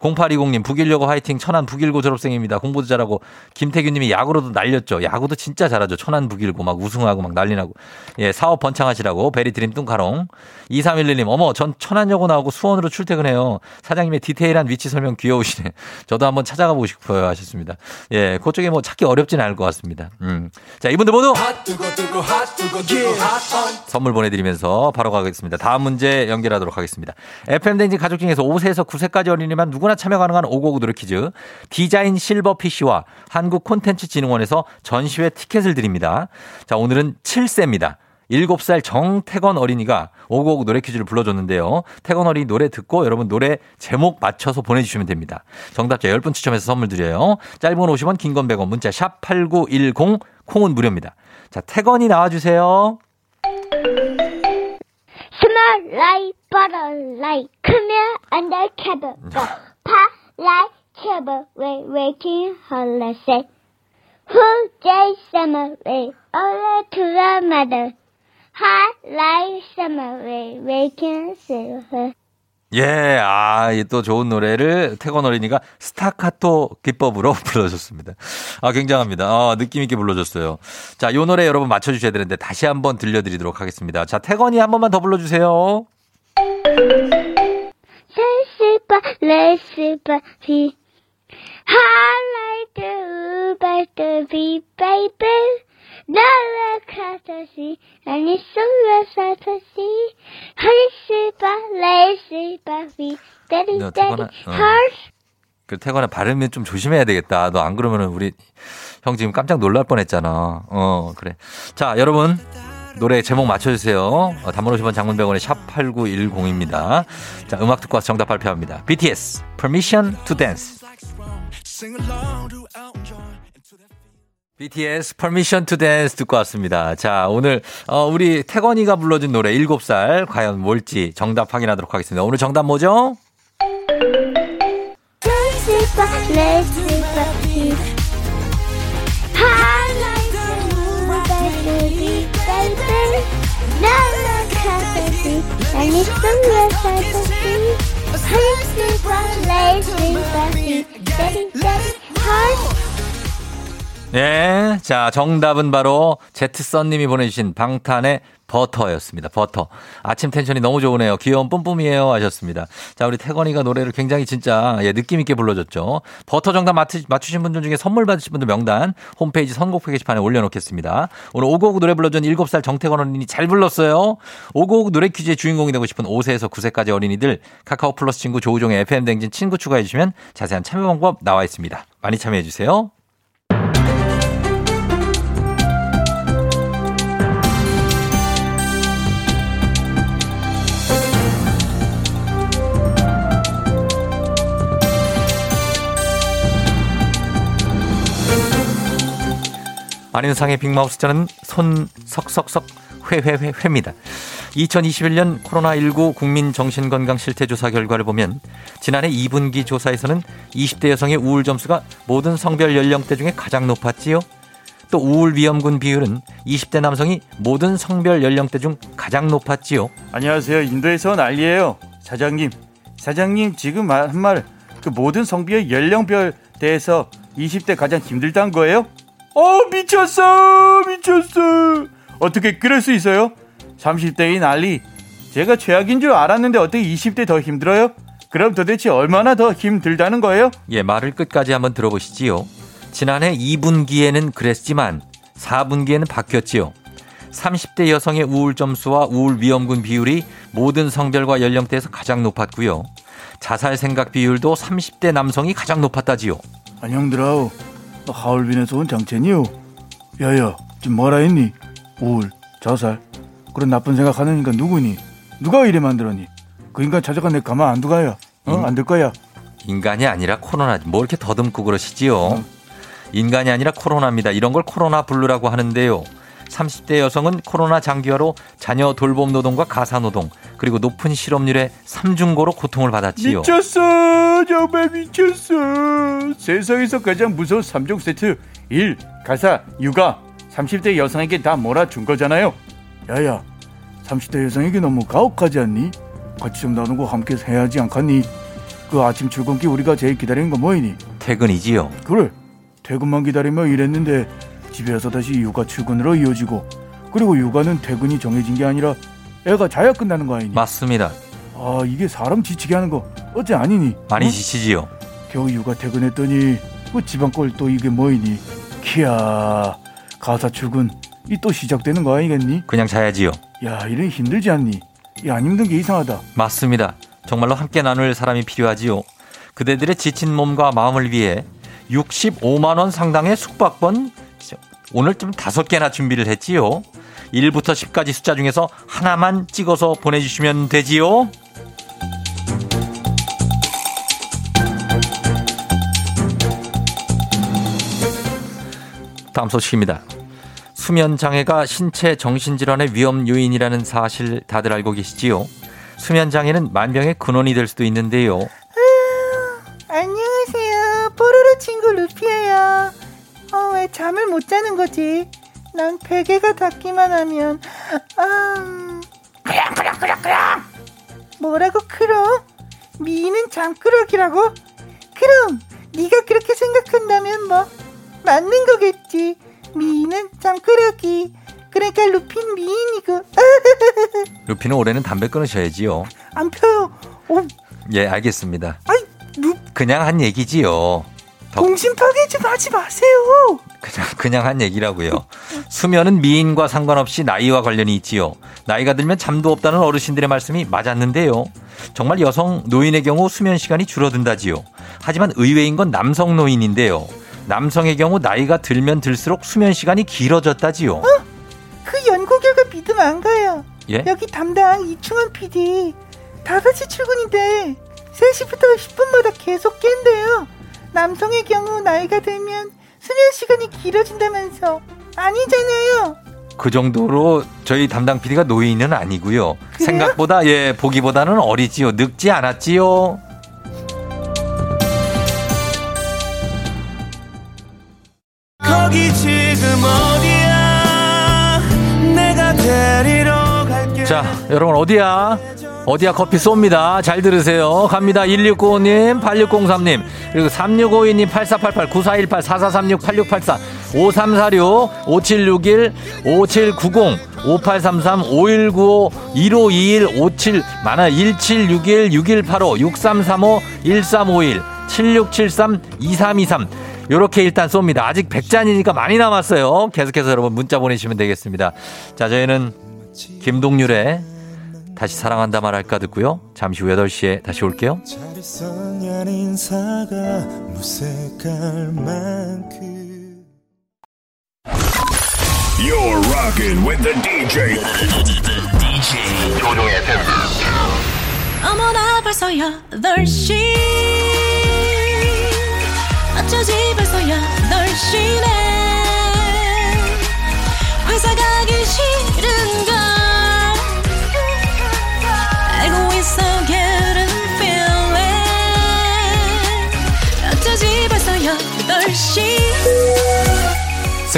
0820님, 북일여고 화이팅, 천안 북일고 졸업생입니다. 공부도 잘하고. 김태균님이 야구로도 날렸죠. 야구도 진짜 잘하죠. 천안 북일고 막 우승하고 막 난리 나고. 예, 사업 번창하시라고. 베리드림 뚱카롱. 2311 님, 어머, 전 천안여고 나오고 수원으로 출퇴근해요. 사장님의 디테일한 위치 설명 귀여우시네. 저도 한번 찾아가 보고 싶어요. 하셨습니다. 예, 그쪽에 뭐 찾기 어렵진 않을 것 같습니다. 음. 자, 이분들 모두 선물 보내드리면서 바로 가겠습니다. 다음 문제 연결하도록 하겠습니다. FM댕진 가족 중에서 5세에서 9세까지 어린이만 누구나 참여 가능한 559 노래 퀴즈. 디자인 실버 PC와 한국 콘텐츠 진흥원에서 전시회 티켓을 드립니다. 자, 오늘은 7세입니다. 7살 정태건 어린이가 559 노래 퀴즈를 불러줬는데요. 태건 어린이 노래 듣고 여러분 노래 제목 맞춰서 보내주시면 됩니다. 정답자 10분 추첨해서 선물 드려요. 짧은 건 50원, 긴 건 100원, 문자 샵 8910, 콩은 무료입니다. 자, 태건이 나와주세요. Small like butter like come here under cover. Pop like trouble we waking holler say. Who day summer way all to the mother. Hot like summer waking silver. 예, 아, 이또 좋은 노래를 태건 어린이가 스타카토 기법으로 불러줬습니다. 아, 굉장합니다. 아, 느낌있게 불러줬어요. 자, 요 노래 여러분 맞춰주셔야 되는데 다시 한번 들려드리도록 하겠습니다. 자, 태건이 한 번만 더 불러주세요. Let's super be. Hot like the to be baby. No look to see, and it's so sad to see. Honey super, let's super be. Daddy, 너 daddy, 태건아, 어. heart. 그 태건아 발음이 좀 조심해야 되겠다. 너 안 그러면은 우리 형 지금 깜짝 놀랄 뻔했잖아. 어, 그래. 자, 여러분. 노래 제목 맞춰주세요. 어, 단문 50원 장문병원의 샵8910입니다. 자, 음악 듣고 와서 정답 발표합니다. BTS, Permission to Dance. BTS Permission to Dance 듣고 왔습니다. 자, 오늘 어, 우리 태건이가 불러준 노래 7살 과연 뭘지 정답 확인하도록 하겠습니다. 오늘 정답 뭐죠? 네. 자, 정답은 바로 제트썬님이 보내주신 방탄의 버터였습니다. 버터. 아침 텐션이 너무 좋으네요. 귀여운 뿜뿜이에요. 하셨습니다. 자, 우리 태건이가 노래를 굉장히 진짜 예, 느낌있게 불러줬죠. 버터 정답 맞추, 맞추 신 분들 중에 선물 받으신 분들 명단 홈페이지 선곡표 게시판에 올려놓겠습니다. 오늘 오고오구 노래 불러준 7살 정태건 어린이 잘 불렀어요. 오고오구 노래 퀴즈의 주인공이 되고 싶은 5세에서 9세까지 어린이들 카카오 플러스 친구 조우종의 FM 댕진 친구 추가해주시면 자세한 참여 방법 나와 있습니다. 많이 참여해주세요. 안윤상의 빅마우스 저는 손 석석석 회회회 회입니다. 2021년 코로나19 국민정신건강 실태조사 결과를 보면 지난해 2분기 조사에서는 20대 여성의 우울 점수가 모든 성별 연령대 중에 가장 높았지요. 또 우울 위험군 비율은 20대 남성이 모든 성별 연령대 중 가장 높았지요. 안녕하세요. 인도에서 난리예요. 사장님, 사장님 지금 한 말 그 모든 성비의 연령별 대해서 20대 가장 힘들다는 거예요? 어 미쳤어 미쳤어 어떻게 그럴 수 있어요? 30대인 난리 제가 최악인 줄 알았는데 어떻게 20대 더 힘들어요? 그럼 도대체 얼마나 더 힘들다는 거예요? 예, 말을 끝까지 한번 들어보시지요. 지난해 2분기에는 그랬지만 4분기에는 바뀌었지요. 30대 여성의 우울 점수와 우울 위험군 비율이 모든 성별과 연령대에서 가장 높았고요. 자살 생각 비율도 30대 남성이 가장 높았다지요. 안녕들 하우 나 하얼빈에서 온 장첸이요 야야 지금 뭐라 했니? 우울 자살 그런 나쁜 생각하는 인간 누구니? 누가 이래 만들었니? 그 인간 찾아가 내 가만 안 두가야 어? 안될 거야 인간이 아니라 코로나지. 뭐 이렇게 더듬고 그러시지요. 인간이 아니라 코로나입니다. 이런 걸 코로나 블루라고 하는데요. 30대 여성은 코로나 장기화로 자녀 돌봄 노동과 가사 노동 그리고 높은 실업률에 삼중고로 고통을 받았지요. 미쳤어 정말 미쳤어 세상에서 가장 무서운 3종 세트 1. 가사 육아 30대 여성에게 다 몰아준 거잖아요 야야 30대 여성에게 너무 가혹하지 않니? 같이 좀 나누고 함께 해야지 않겠니? 그 아침 출근길 우리가 제일 기다리는 거 뭐이니? 퇴근이지요. 그래 퇴근만 기다리며 일했는데 집에 와서 다시 육아 출근으로 이어지고 그리고 육아는 퇴근이 정해진 게 아니라 애가 자야 끝나는 거 아니니? 맞습니다. 아 이게 사람 지치게 하는 거 어째 아니니? 많이 어? 지치지요. 겨우 육아 퇴근했더니 그 집안 꼴 또 이게 뭐이니? 키야 가사 출근 이 또 시작되는 거 아니겠니? 그냥 자야지요. 야 이래 힘들지 않니? 이안 힘든 게 이상하다. 맞습니다. 정말로 함께 나눌 사람이 필요하지요. 그대들의 지친 몸과 마음을 위해 65만 원 상당의 숙박권 오늘 좀 다섯 개나 준비를 했지요. 1부터 10까지 숫자 중에서 하나만 찍어서 보내주시면 되지요. 다음 소식입니다. 수면 장애가 신체 정신질환의 위험 요인이라는 사실 다들 알고 계시지요? 수면 장애는 만병의 근원이 될 수도 있는데요. 안녕하세요. 뽀로로 친구 루피예요. 어, 왜 잠을 못 자는 거지? 난 베개가 닿기만 하면 아... 그냥 그냥 그냥 그냥 뭐라고 크롱? 미는 잠꾸러기라고? 그럼 네가 그렇게 생각한다면 뭐 맞는 거겠지. 미는 잠꾸러기. 그러니까 루피는 미인이고 루피는 올해는 담배 끊으셔야지요. 안 펴요. 어, 예, 알겠습니다. 아이 루 그냥 한 얘기지요. 더 동심 파괴 좀 하지 마세요. 그냥, 그냥 한 얘기라고요. 수면은 미인과 상관없이 나이와 관련이 있지요. 나이가 들면 잠도 없다는 어르신들의 말씀이 맞았는데요. 정말 여성 노인의 경우 수면 시간이 줄어든다지요. 하지만 의외인 건 남성 노인인데요. 남성의 경우 나이가 들면 들수록 수면 시간이 길어졌다지요. 그 연구 결과 믿음 안 가요. 예? 여기 담당 이충원 PD 5시 출근인데 3시부터 10분마다 계속 깬대요. 남성의 경우 나이가 들면 수면 시간이 길어진다면서 아니잖아요. 그 정도로 저희 담당 PD가 노인은 아니고요. 그래요? 생각보다 예 보기보다는 어리지요. 늙지 않았지요. 거기 지금 어 자, 여러분 어디야? 어디야 커피 쏩니다. 잘 들으세요. 갑니다. 1695님, 8603님, 그리고 3652님, 8488, 9418, 4436, 8684, 5346, 5761, 5790, 5833, 5195, 1521, 57, 많아, 1761, 6185, 6335, 1351, 7673, 2323. 요렇게 일단 쏩니다. 아직 100잔이니까 많이 남았어요. 계속해서 여러분 문자 보내시면 되겠습니다. 자, 저희는 김동률의 다시 사랑한다 말할까 듣고요. 잠시 후 8시에 다시 올게요. 잘 있었냐는 인사가 무색할 만큼 You're rocking with the DJ. DJ 조종의 어머나 벌써 8시 어쩌지 벌써 8시네 회사 가기 싫은걸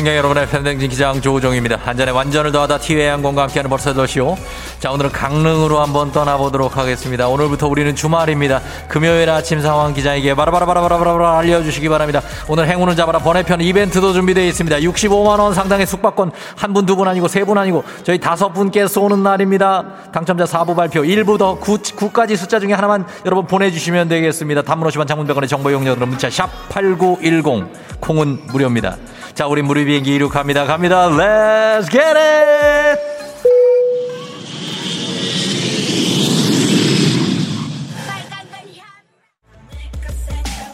어쩌지 벌써 8시 승객 여러분의 팬댕진 기장 조우종입니다. 안전에 완전을 더하다 티웨이 항공과 함께하는 벌써 8시오. 자, 오늘은 강릉으로 한번 떠나보도록 하겠습니다. 오늘부터 우리는 주말입니다. 금요일 아침 상황 기장에게 바라바라바라바라바라 알려주시기 바랍니다. 오늘 행운을 잡아라 번외편 이벤트도 준비되어 있습니다. 65만원 상당의 숙박권 한 분, 두 분 아니고 세 분 아니고 저희 다섯 분께 쏘는 날입니다. 당첨자 4부 발표 1부 더 9, 9까지 숫자 중에 하나만 여러분 보내주시면 되겠습니다. 단문 50원 장문병원의 정보 용료들은 문자 샵8910 콩은 무료입니다. 자, 우리 무료 비행기 이륙합니다. 갑니다. Let's get it!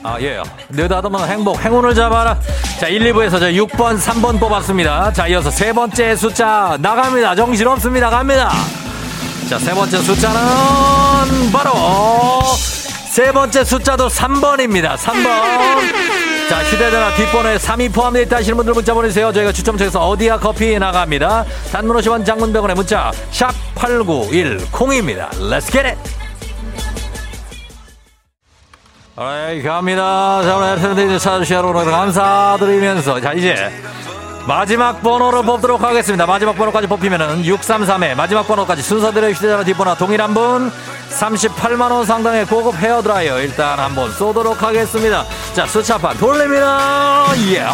아, 예. 느닷없는 행복, 행운을 잡아라. 자, 1, 2부에서 저 6번, 3번 뽑았습니다. 자, 이어서 세 번째 숫자 나갑니다. 정신없습니다. 갑니다. 자, 세 번째 숫자는 바로 세 번째 숫자도 3번입니다. 3번. 자, 휴대전화 뒷번호에 3이 포함되어 있다 하시는 분들 문자 보내주세요. 저희가 추첨 통해서 어디야 커피 나갑니다. 단문 50원 장문병원의 문자 샵 8910입니다. Let's get it! 어이 갑니다. 자, 오늘 찾아주신 여러분 감사드리면서 자, 이제 마지막 번호를 뽑도록 하겠습니다. 마지막 번호까지 뽑히면은 633에 마지막 번호까지 순서대로 휴대전화 뒷번호 동일한 분 38만원 상당의 고급 헤어드라이어 일단 한번 쏘도록 하겠습니다. 자, 숫자판 돌립니다. 예.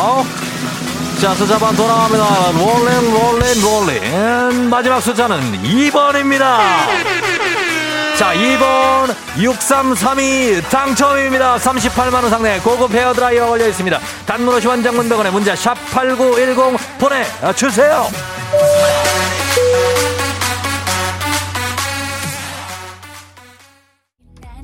자, 숫자판 돌아갑니다. rolling, rolling, rolling. 마지막 숫자는 2번입니다. 자, 2번 6332 당첨입니다. 38만원 상당의 고급 헤어 드라이어 걸려 있습니다. 단문 50원 장문병원에 문자 샵8910 보내주세요.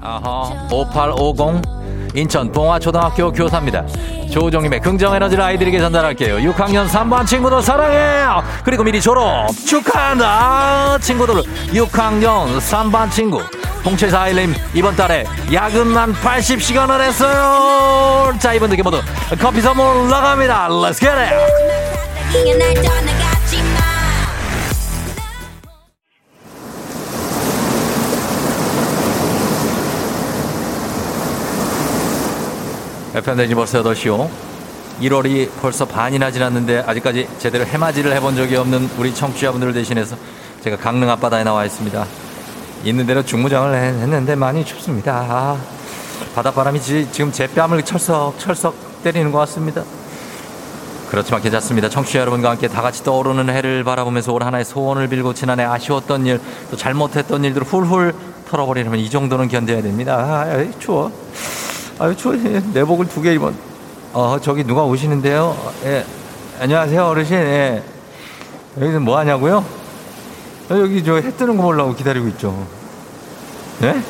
아하, 5850 인천 봉화초등학교 교사입니다. 조우종님의 긍정 에너지를 아이들에게 전달할게요. 6학년 3반 친구들 사랑해요. 그리고 미리 졸업 축하한다. 친구들 6학년 3반 친구 0741님 이번 달에 야근만 80시간을 했어요. 자 이분들께 모두 커피 선물 나갑니다. Let's get it. FM대지 벌써 8시요. 1월이 벌써 반이나 지났는데 아직까지 제대로 해맞이를 해본 적이 없는 우리 청취자분들을 대신해서 제가 강릉 앞바다에 나와 있습니다. 있는 대로 중무장을 해- 했는데 많이 춥습니다. 아, 바닷바람이 지- 지금 제 뺨을 철썩 철썩 때리는 것 같습니다. 그렇지만 괜찮습니다. 청취자 여러분과 함께 다 같이 떠오르는 해를 바라보면서 올 한해의 소원을 빌고 지난해 아쉬웠던 일, 또 잘못했던 일들을 훌훌 털어버리려면 이 정도는 견뎌야 됩니다. 아, 추워. 아유, 추워. 내복을 두 개 입은. 어, 저기 누가 오시는데요? 예. 안녕하세요, 어르신. 예. 여기서 뭐 하냐고요? 어, 여기 저 해 뜨는 거 보려고 기다리고 있죠. 예?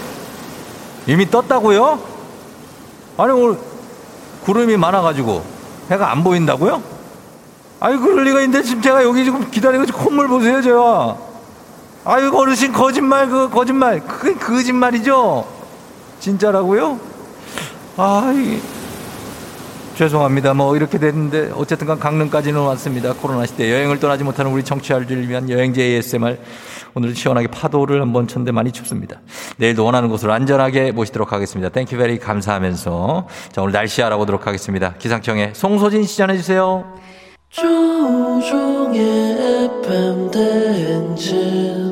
이미 떴다고요? 아니, 오늘 구름이 많아가지고 해가 안 보인다고요? 아니, 그럴 리가 있는데 지금 제가 여기 지금 기다리고 콧물 보세요, 제가. 아유, 어르신 거짓말, 그 거짓말. 그게 거짓말이죠? 진짜라고요? 아, 이 죄송합니다. 뭐 이렇게 됐는데 어쨌든 간 강릉까지는 왔습니다. 코로나 시대 여행을 떠나지 못하는 우리 청취자들을 위한 여행제 ASMR 오늘 시원하게 파도를 한번 쳤는데 많이 춥습니다. 내일도 원하는 곳으로 안전하게 모시도록 하겠습니다. Thank you very 감사하면서 자 오늘 날씨 알아보도록 하겠습니다. 기상청에 송소진 씨 전해 주세요. 조우종의 FM 대행진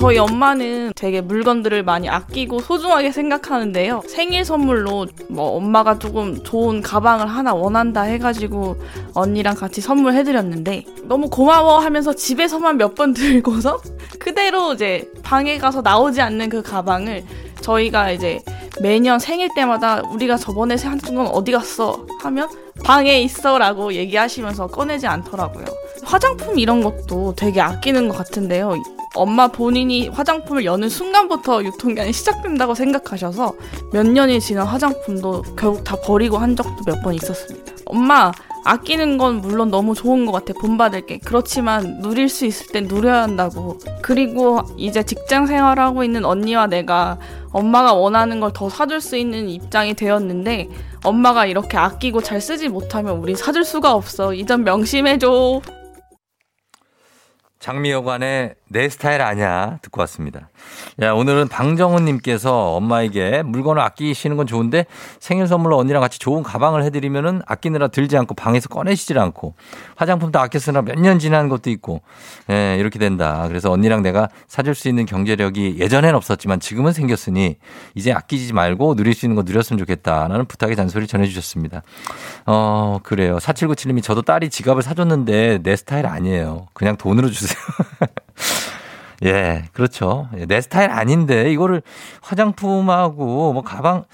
저희 엄마는 되게 물건들을 많이 아끼고 소중하게 생각하는데요. 생일 선물로 뭐 엄마가 조금 좋은 가방을 하나 원한다 해가지고 언니랑 같이 선물해드렸는데 너무 고마워 하면서 집에서만 몇 번 들고서 그대로 이제 방에 가서 나오지 않는 그 가방을 저희가 이제 매년 생일 때마다 우리가 저번에 산건 어디 갔어 하면 방에 있어라고 얘기하시면서 꺼내지 않더라고요. 화장품 이런 것도 되게 아끼는 것 같은데요. 엄마 본인이 화장품을 여는 순간부터 유통기한이 시작된다고 생각하셔서 몇 년이 지난 화장품도 결국 다 버리고 한 적도 몇 번 있었습니다. 엄마, 아끼는 건 물론 너무 좋은 것 같아, 본받을 게. 그렇지만 누릴 수 있을 땐 누려야 한다고. 그리고 이제 직장 생활하고 있는 언니와 내가 엄마가 원하는 걸 더 사줄 수 있는 입장이 되었는데 엄마가 이렇게 아끼고 잘 쓰지 못하면 우리 사줄 수가 없어. 이 점 명심해줘. 장미여관의 내 스타일 아냐 듣고 왔습니다. 야, 오늘은 방정훈님께서 엄마에게 물건을 아끼시는 건 좋은데 생일 선물로 언니랑 같이 좋은 가방을 해드리면은 아끼느라 들지 않고 방에서 꺼내시질 않고 화장품도 아껴 쓰느라 몇 년 지난 것도 있고 예, 이렇게 된다. 그래서 언니랑 내가 사줄 수 있는 경제력이 예전엔 없었지만 지금은 생겼으니 이제 아끼지 말고 누릴 수 있는 거 누렸으면 좋겠다라는 부탁의 잔소리 전해주셨습니다. 어, 그래요. 4797님이 저도 딸이 지갑을 사줬는데 내 스타일 아니에요. 그냥 돈으로 주세요. 예, 그렇죠. 예, 내 스타일 아닌데 이거를 화장품하고 뭐 가방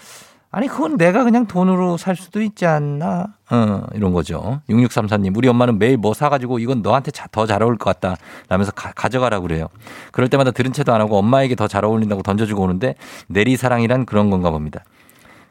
아니 그건 내가 그냥 돈으로 살 수도 있지 않나? 어, 이런 거죠. 6634님, 우리 엄마는 매일 뭐 사가지고 이건 너한테 더 잘 어울릴 것 같다. 라면서 가, 져가라 그래요. 그럴 때마다 들은 채도 안 하고 엄마에게 더 잘 어울린다고 던져주고 오는데 내리사랑이란 그런 건가 봅니다.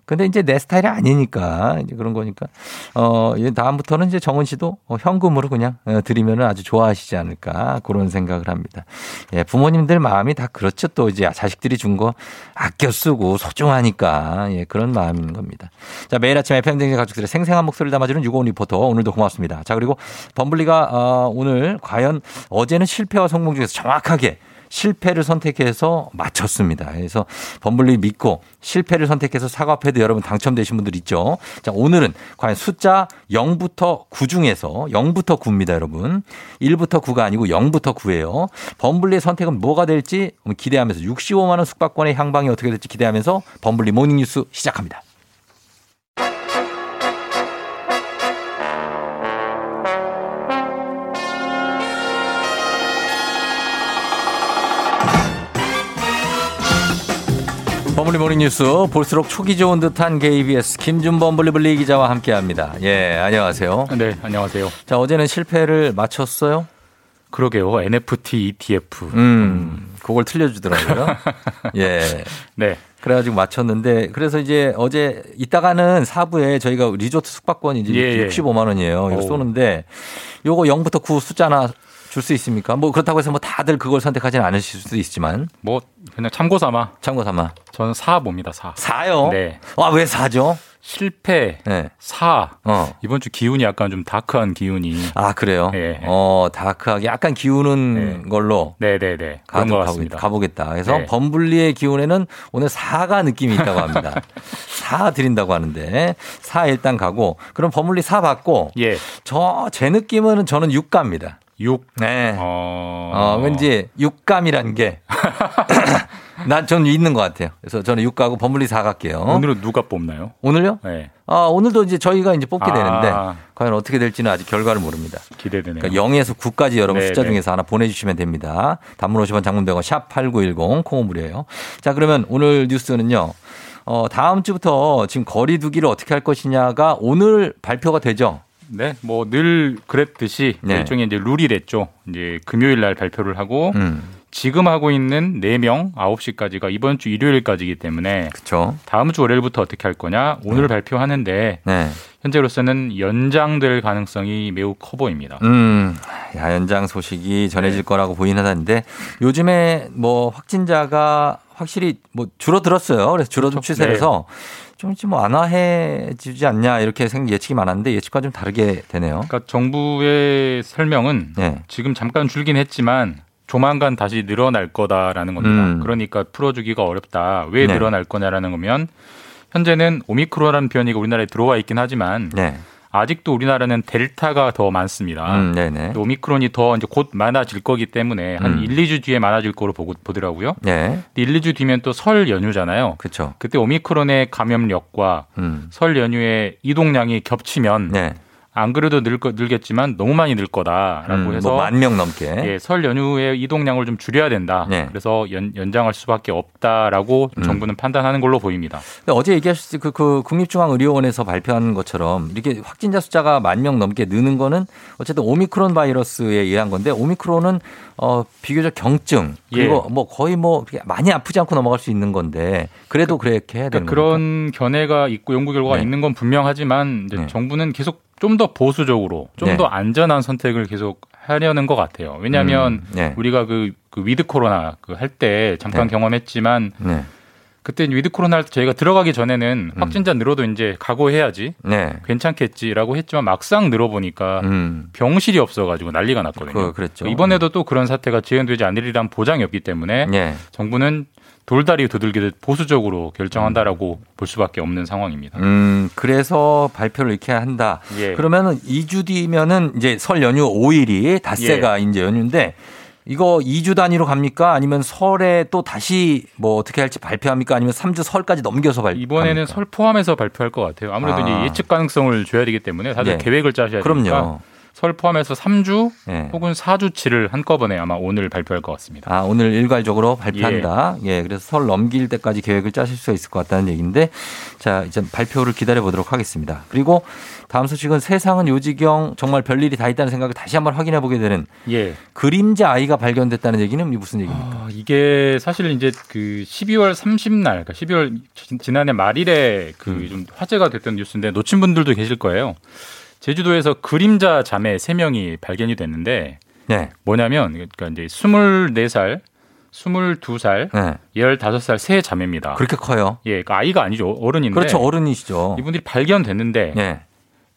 근데 이제 내 스타일이 아니니까 이제 그런 거니까 어 다음부터는 이제 정은 씨도 어, 현금으로 그냥 어, 드리면 아주 좋아하시지 않을까 그런 생각을 합니다. 예, 부모님들 마음이 다 그렇죠. 또 이제 자식들이 준 거 아껴 쓰고 소중하니까 예, 그런 마음인 겁니다. 자 매일 아침 FM 댕진 가족들의 생생한 목소리를 담아주는 유고원 리포터 오늘도 고맙습니다. 자 그리고 범블리가 어, 오늘 과연 어제는 실패와 성공 중에서 정확하게 실패를 선택해서 맞췄습니다. 그래서 범블리 믿고 실패를 선택해서 사과 패드 여러분 당첨되신 분들 있죠. 자, 오늘은 과연 숫자 0부터 9 중에서 0부터 9입니다, 여러분. 1부터 9가 아니고 0부터 9예요. 범블리의 선택은 뭐가 될지 기대하면서 65만 원 숙박권의 향방이 어떻게 될지 기대하면서 범블리 morning 뉴스 시작합니다. 범블리 morning 뉴스 볼수록 초기 좋은 듯한 KBS 김준 범블리블리 기자와 함께합니다. 예, 안녕하세요. 네, 안녕하세요. 자, 어제는 실패를 맞췄어요? 그러게요. NFT, ETF. 음, 그걸 틀려주더라고요. 예. 네. 그래가지고 맞췄는데 그래서 이제 어제 이따가는 사부에 저희가 리조트 숙박권이 이제 예, 예. 65만 원이에요. 이거 오. 쏘는데 요거 0부터 9 숫자나 줄 수 있습니까? 뭐 그렇다고 해서 뭐 다들 그걸 선택하지는 않으실 수도 있지만 뭐 그냥 참고 삼아. 참고 삼아. 저는 4 봅니다. 4. 4요? 네. 아, 왜 4죠? 실패. 네. 4. 어. 이번 주 기운이 약간 좀 다크한 기운이. 아, 그래요? 예. 어, 다크하게 약간 기우는 걸로 네, 네, 네. 그런 것 같습니다. 가보겠다. 그래서 네. 범블리의 기운에는 오늘 4가 느낌이 있다고 합니다. 4 드린다고 하는데 4 일단 가고 그럼 범블리 4 받고 예. 저 제 느낌은 저는 6 갑니다. 6. 네. 어. 어, 왠지 육감이란 게, 난전 있는 것 같아요. 그래서 저는 6 가고 범블리 4 갈게요. 오늘은 누가 뽑나요? 오늘요? 네. 아, 오늘도 이제 저희가 이제 뽑게 아. 되는데, 과연 어떻게 될지는 아직 결과를 모릅니다. 기대되네요. 그러니까 0에서 9까지 여러분 네, 숫자 네. 중에서 하나 보내주시면 됩니다. 단문 50원 장문 100원 샵8910 콩은 무료예요. 자 그러면 오늘 뉴스는요. 어, 다음 주부터 지금 거리 두기를 어떻게 할 것이냐가 오늘 발표가 되죠. 네, 뭐 늘 그랬듯이 네. 일종의 이제 룰이 됐죠. 이제 금요일 날 발표를 하고 음. 지금 하고 있는 4명 9시까지가 이번 주 일요일까지이기 때문에 그렇죠. 다음 주 월요일부터 어떻게 할 거냐 오늘 발표하는데 네. 현재로서는 연장될 가능성이 매우 커 보입니다. 음, 야, 연장 소식이 전해질 네. 거라고 보이는 한데 요즘에 뭐 확진자가 확실히 뭐 줄어들었어요. 그래서 줄어든 그렇죠. 추세라서 좀좀 뭐 완화해지지 않냐 이렇게 생 예측이 많았는데 예측과 좀 다르게 되네요. 그러니까 정부의 설명은 네. 지금 잠깐 줄긴 했지만 조만간 다시 늘어날 거다라는 겁니다. 음. 그러니까 풀어주기가 어렵다. 왜 네. 늘어날 거냐라는 거면 현재는 오미크론이라는 변이가 우리나라에 들어와 있긴 하지만 네. 아직도 우리나라는 델타가 더 많습니다. 음, 네네. 또 오미크론이 더 이제 곧 많아질 거기 때문에 한 음. 1, 2주 뒤에 많아질 거로 보고, 보더라고요. 네. 근데 1, 2주 뒤면 또 설 연휴잖아요. 그렇죠. 그때 오미크론의 감염력과 음. 설 연휴의 이동량이 겹치면 네. 안 그래도 늘, 거- 늘겠지만 너무 많이 늘 거다라고 음, 해서 뭐 만명 넘게. 예, 설 연휴의 이동량을 좀 줄여야 된다. 네. 그래서 연, 연장할 수밖에 없다라고 음. 정부는 판단하는 걸로 보입니다. 근데 어제 얘기하셨을 그, 그 국립중앙의료원에서 발표한 것처럼 이렇게 확진자 숫자가 만 명 넘게 느는 거는 어쨌든 오미크론 바이러스에 의한 건데 오미크론은 어 비교적 경증 그리고 예. 뭐 거의 뭐 많이 아프지 않고 넘어갈 수 있는 건데 그래도 그 렇게 해야 되는 그러니까 그런 견해가 있고 연구 결과가 네. 있는 건 분명하지만 네. 정부는 계속 좀 더 보수적으로 좀 네. 더 안전한 선택을 계속 하려는 것 같아요. 왜냐하면 음, 네. 우리가 그, 그 with 코로나 그 할 때 잠깐 네. 경험했지만 네. 그때 with 코로나 할 때 저희가 들어가기 전에는 확진자 늘어도 이제 각오해야지 음. 네. 괜찮겠지라고 했지만 막상 늘어보니까 음. 병실이 없어가지고 난리가 났거든요. 그. 이번에도 또 그런 사태가 재현되지 않으리란 보장이 없기 때문에 네. 정부는 돌다리 두들기듯 보수적으로 결정한다라고 볼 수밖에 없는 상황입니다. 음, 그래서 발표를 이렇게 한다. 예. 그러면은 2주 뒤면은 이제 설 연휴 5일이 닷새가 예. 이제 연휴인데 이거 2주 단위로 갑니까? 아니면 설에 또 다시 뭐 어떻게 할지 발표합니까? 아니면 3주 설까지 넘겨서 발표? 이번에는 설 포함해서 발표할 것 같아요. 아무래도 아. 예측 가능성을 줘야 되기 때문에 다들 예. 계획을 짜셔야 그럼요. 되니까 설 포함해서 3주 예. 혹은 4주치를 한꺼번에 아마 오늘 발표할 것 같습니다. 아, 오늘 일괄적으로 발표한다. 예. 그래서 설 넘길 때까지 계획을 짜실 수 있을 것 같다는 얘기인데 자, 이제 발표를 기다려 보도록 하겠습니다. 그리고 다음 소식은 세상은 요지경 정말 별일이 다 있다는 생각을 다시 한번 확인해 보게 되는 예. 그림자 아이가 발견됐다는 얘기는 무슨 얘기입니까? 아, 이게 사실 이제 그 12월 30날, 그러니까 12월 지- 지난해 말일에 그 음. 좀 화제가 됐던 뉴스인데 놓친 분들도 계실 거예요. 제주도에서 그림자 자매 3명이 발견이 됐는데 네. 뭐냐면 그러니까 이제 24살, 22살, 네. 15살 세 자매입니다. 그렇게 커요. 예, 그러니까 아이가 아니죠. 어른인데. 그렇죠. 어른이시죠. 이분들이 발견됐는데 예.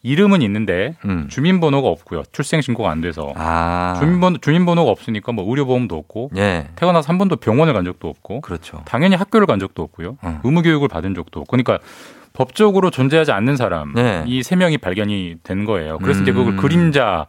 이름은 있는데 음. 주민번호가 없고요. 출생 신고가 안 돼서 아. 주민번호 주민번호가 없으니까 뭐 의료보험도 없고 예. 태어나서 한 번도 병원을 간 적도 없고 그렇죠. 당연히 학교를 간 적도 없고요. 음. 의무 교육을 받은 적도 없고 그러니까 법적으로 존재하지 않는 사람 네. 이세 명이 발견이 된 거예요. 그래서 이제 그걸 음. 그림자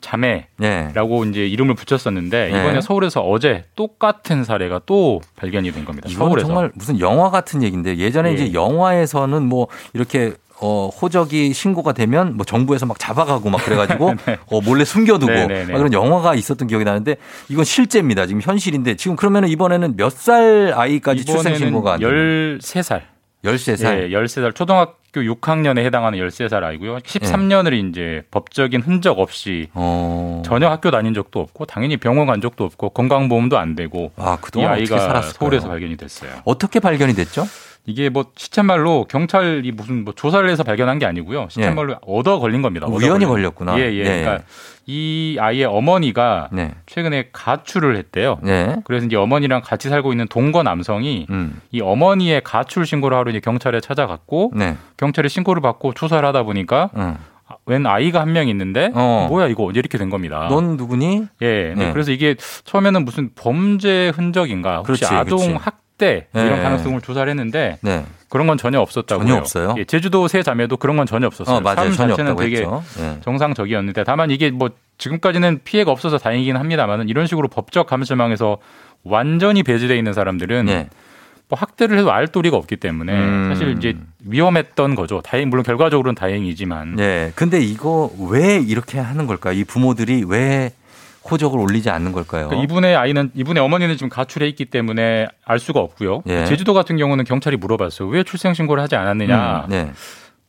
자매라고 예. 이제 이름을 붙였었는데 이번에 네. 서울에서 어제 똑같은 사례가 또 발견이 된 겁니다. 서울에서. 정말 무슨 영화 같은 얘기인데 예전에 예. 이제 영화에서는 뭐 이렇게 어, 호적이 신고가 되면 뭐 정부에서 막 잡아가고 막 그래가지고 어, 몰래 숨겨두고 네, 네, 네. 막 그런 영화가 있었던 기억이 나는데 이건 실제입니다. 지금 현실인데 지금 그러면은 이번에는 몇 살 아이까지 출생 신고가 안 돼요? 13살. 13살. 예, 13살. 초등학교 6학년에 해당하는 13살 아이고요. 13년을 이제 법적인 흔적 없이 어. 전혀 학교 다닌 적도 없고 당연히 병원 간 적도 없고 건강보험도 안 되고 아, 이 그동안 어떻게 아이가 살았을까요? 서울에서 발견이 됐어요. 어떻게 발견이 됐죠? 이게 뭐 시쳇말로 경찰이 무슨 뭐 조사를 해서 발견한 게 아니고요. 시쳇말로 얻어 걸린 겁니다. 얻어 예. 우연히 걸린. 걸렸구나. 예, 예. 예, 그러니까 예. 이 아이의 어머니가 네. 최근에 가출을 했대요. 네. 그래서 이제 어머니랑 같이 살고 있는 동거 남성이 음. 이 어머니의 가출 신고를 하러 이제 경찰에 찾아갔고 네. 경찰이 신고를 받고 조사를 하다 보니까 응. 웬 아이가 한 명 있는데 어. 뭐야 이거 언제 이렇게 된 겁니다. 넌 누구니? 예. 네. 네. 그래서 이게 처음에는 무슨 범죄 흔적인가 혹시 그렇지, 아동 그렇지. 학 대 이런 네. 가능성을 조사를 했는데 네. 그런 건 전혀 없었다고요. 전혀 없어요? 예, 제주도 세 자매도 그런 건 전혀 없었어요. 어, 맞아요. 삶 전혀 자체는 되게. 예. 정상적이었는데 다만 이게 뭐 지금까지는 피해가 없어서 다행이긴 합니다만은 이런 식으로 법적 감시망에서 완전히 배제돼 있는 사람들은 예. 뭐 학대를 해도 알 도리가 없기 때문에 음. 사실 이제 위험했던 거죠. 다행 물론 결과적으로는 다행이지만 네. 근데 이거 왜 이렇게 하는 걸까? 이 부모들이 왜 호적을 올리지 않는 걸까요? 그러니까 이분의 아이는 이분의 어머니는 지금 가출해 있기 때문에 알 수가 없고요. 예. 제주도 같은 경우는 경찰이 물어봤어요. 왜 출생 신고를 하지 않았느냐? 음, 네.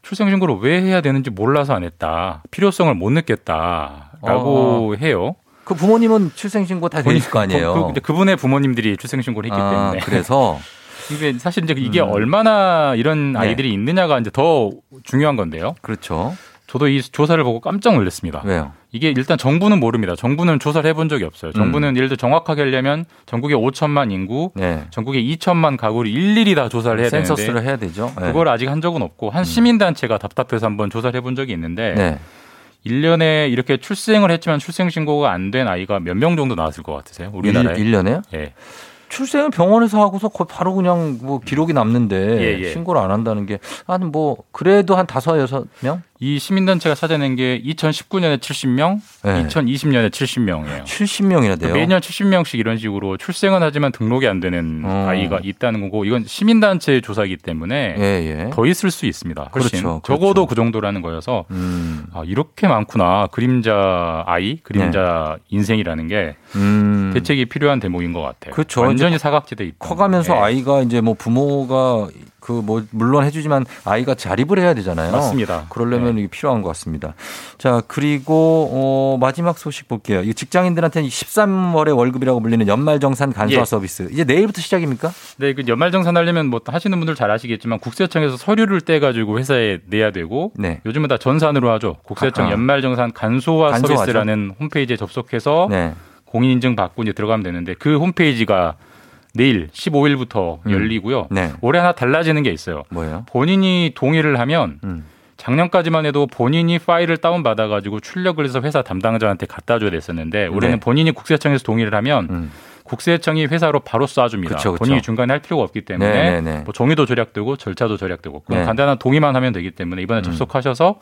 출생 신고를 왜 해야 되는지 몰라서 안 했다. 필요성을 못 느꼈다라고 해요. 그 부모님은 출생 신고 다돼 있을 거 아니에요. 그, 근데 그분의 부모님들이 출생 신고를 했기 아, 때문에. 그래서 이게 사실 이제 이게 음. 얼마나 이런 네. 아이들이 있느냐가 이제 더 중요한 건데요. 그렇죠. 저도 이 조사를 보고 깜짝 놀랐습니다. 왜요? 이게 일단 정부는 모릅니다. 정부는 조사를 해본 적이 없어요. 음. 정부는 예를 들어 정확하게 하려면 전국에 5천만 인구, 네. 전국에 2천만 가구를 일일이 다 조사를 해야 센서스를 되는데 해야 되죠. 네. 그걸 아직 한 적은 없고 한 시민단체가 답답해서 한번 조사를 해본 적이 있는데 네. 1년에 이렇게 출생을 했지만 출생 신고가 안 된 아이가 몇 명 정도 나왔을 것 같으세요? 우리나라에? 1, 년에요 예. 출생을 병원에서 하고서 거의 바로 그냥 뭐 기록이 남는데 예, 예. 신고를 안 한다는 게 한 뭐 그래도 한 다섯 여섯 명? 이 시민단체가 찾아낸 게 2019년에 70명, 네. 2020년에 70명이에요. 70명이나 돼요. 매년 70명씩 이런 식으로 출생은 하지만 등록이 안 되는 어. 아이가 있다는 거고 이건 시민단체 조사이기 때문에 예, 예. 더 있을 수 있습니다. 훨씬 그렇죠, 적어도 그 정도라는 거여서 음. 아, 이렇게 많구나 그림자 아이, 그림자 인생이라는 게 네. 음. 대책이 필요한 대목인 것 같아요. 그렇죠. 완전히 사각지대 있고 커가면서 예. 아이가 이제 뭐 부모가 그 뭐 물론 해주지만 아이가 자립을 해야 되잖아요. 맞습니다. 네. 그러려면 이게 필요한 것 같습니다. 자 그리고 어, 마지막 소식 볼게요. 이 직장인들한테는 13월의 월급이라고 불리는 연말정산 간소화 예. 서비스 이제 내일부터 시작입니까? 네, 그 연말정산 하려면 뭐 하시는 분들 잘 아시겠지만 국세청에서 서류를 떼 가지고 회사에 내야 되고 네. 요즘은 다 전산으로 하죠. 국세청 아하. 연말정산 간소화 간소화죠. 서비스라는 홈페이지에 접속해서 네. 공인인증 받고 이제 들어가면 되는데 그 홈페이지가 내일 15일부터 음. 열리고요. 네. 올해 하나 달라지는 게 있어요. 뭐예요? 본인이 동의를 하면 음. 작년까지만 해도 본인이 파일을 다운 받아 가지고 출력을 해서 회사 담당자한테 갖다 줘야 됐었는데 올해는 네. 본인이 국세청에서 동의를 하면 음. 국세청이 회사로 바로 쏴줍니다. 그쵸, 그쵸. 본인이 중간에 할 필요가 없기 때문에 네, 네, 네. 뭐 종이도 절약되고 절차도 절약되고 그럼 네. 간단한 동의만 하면 되기 때문에 이번에 접속하셔서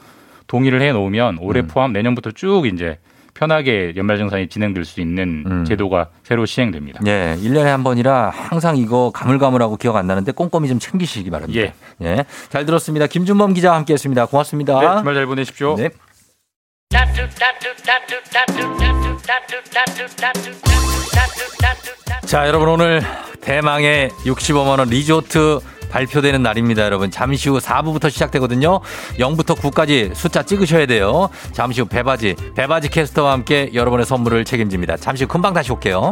동의를 해 놓으면 올해 음. 포함 내년부터 쭉 이제 편하게 연말정산이 진행될 수 있는 음. 제도가 새로 시행됩니다. 예, 1년에 한 번이라 항상 이거 가물가물하고 기억 안 나는데 꼼꼼히 좀 챙기시기 바랍니다. 예. 예. 잘 들었습니다. 김준범 기자와 함께 했습니다. 고맙습니다. 네, 주말 잘 보내십시오. 네. 자, 여러분 오늘 대망의 65만 원 리조트 발표되는 날입니다, 여러분. 잠시 후 4부부터 시작되거든요. 0부터 9까지 숫자 찍으셔야 돼요. 잠시 후 배바지, 배바지 캐스터와 함께 여러분의 선물을 책임집니다. 잠시 후 금방 다시 올게요.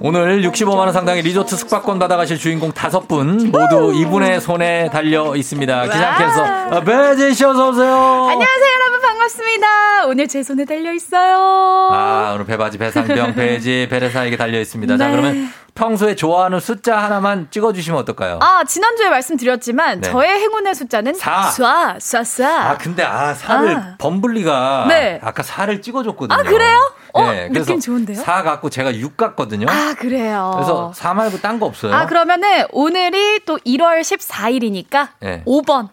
오늘 65만 원 상당의 리조트 숙박권 받아가실 주인공 다섯 분 모두 이분의 손에 달려 있습니다. 기상캐서 아, 배지 씨 어서 오세요. 안녕하세요, 여러분. 반갑습니다. 오늘 제 손에 달려 있어요. 아 오늘 배바지 배상병 배지 베레사에게 달려 있습니다. 자 네. 그러면 평소에 좋아하는 숫자 하나만 찍어주시면 어떨까요? 아, 지난주에 말씀드렸지만 네. 저의 행운의 숫자는 사. 쏴, 쏴, 쏴. 아 근데 아 사를 아. 범블리가 네. 아까 사를 찍어줬거든요. 아, 그래요? 어, 네, 그래서 느낌 좋은데요? 사 갖고 제가 6 갔거든요. 아, 그래요. 그래서 사 말고 딴 거 없어요. 아, 그러면은 오늘이 또 1월 14일이니까 네. 5번.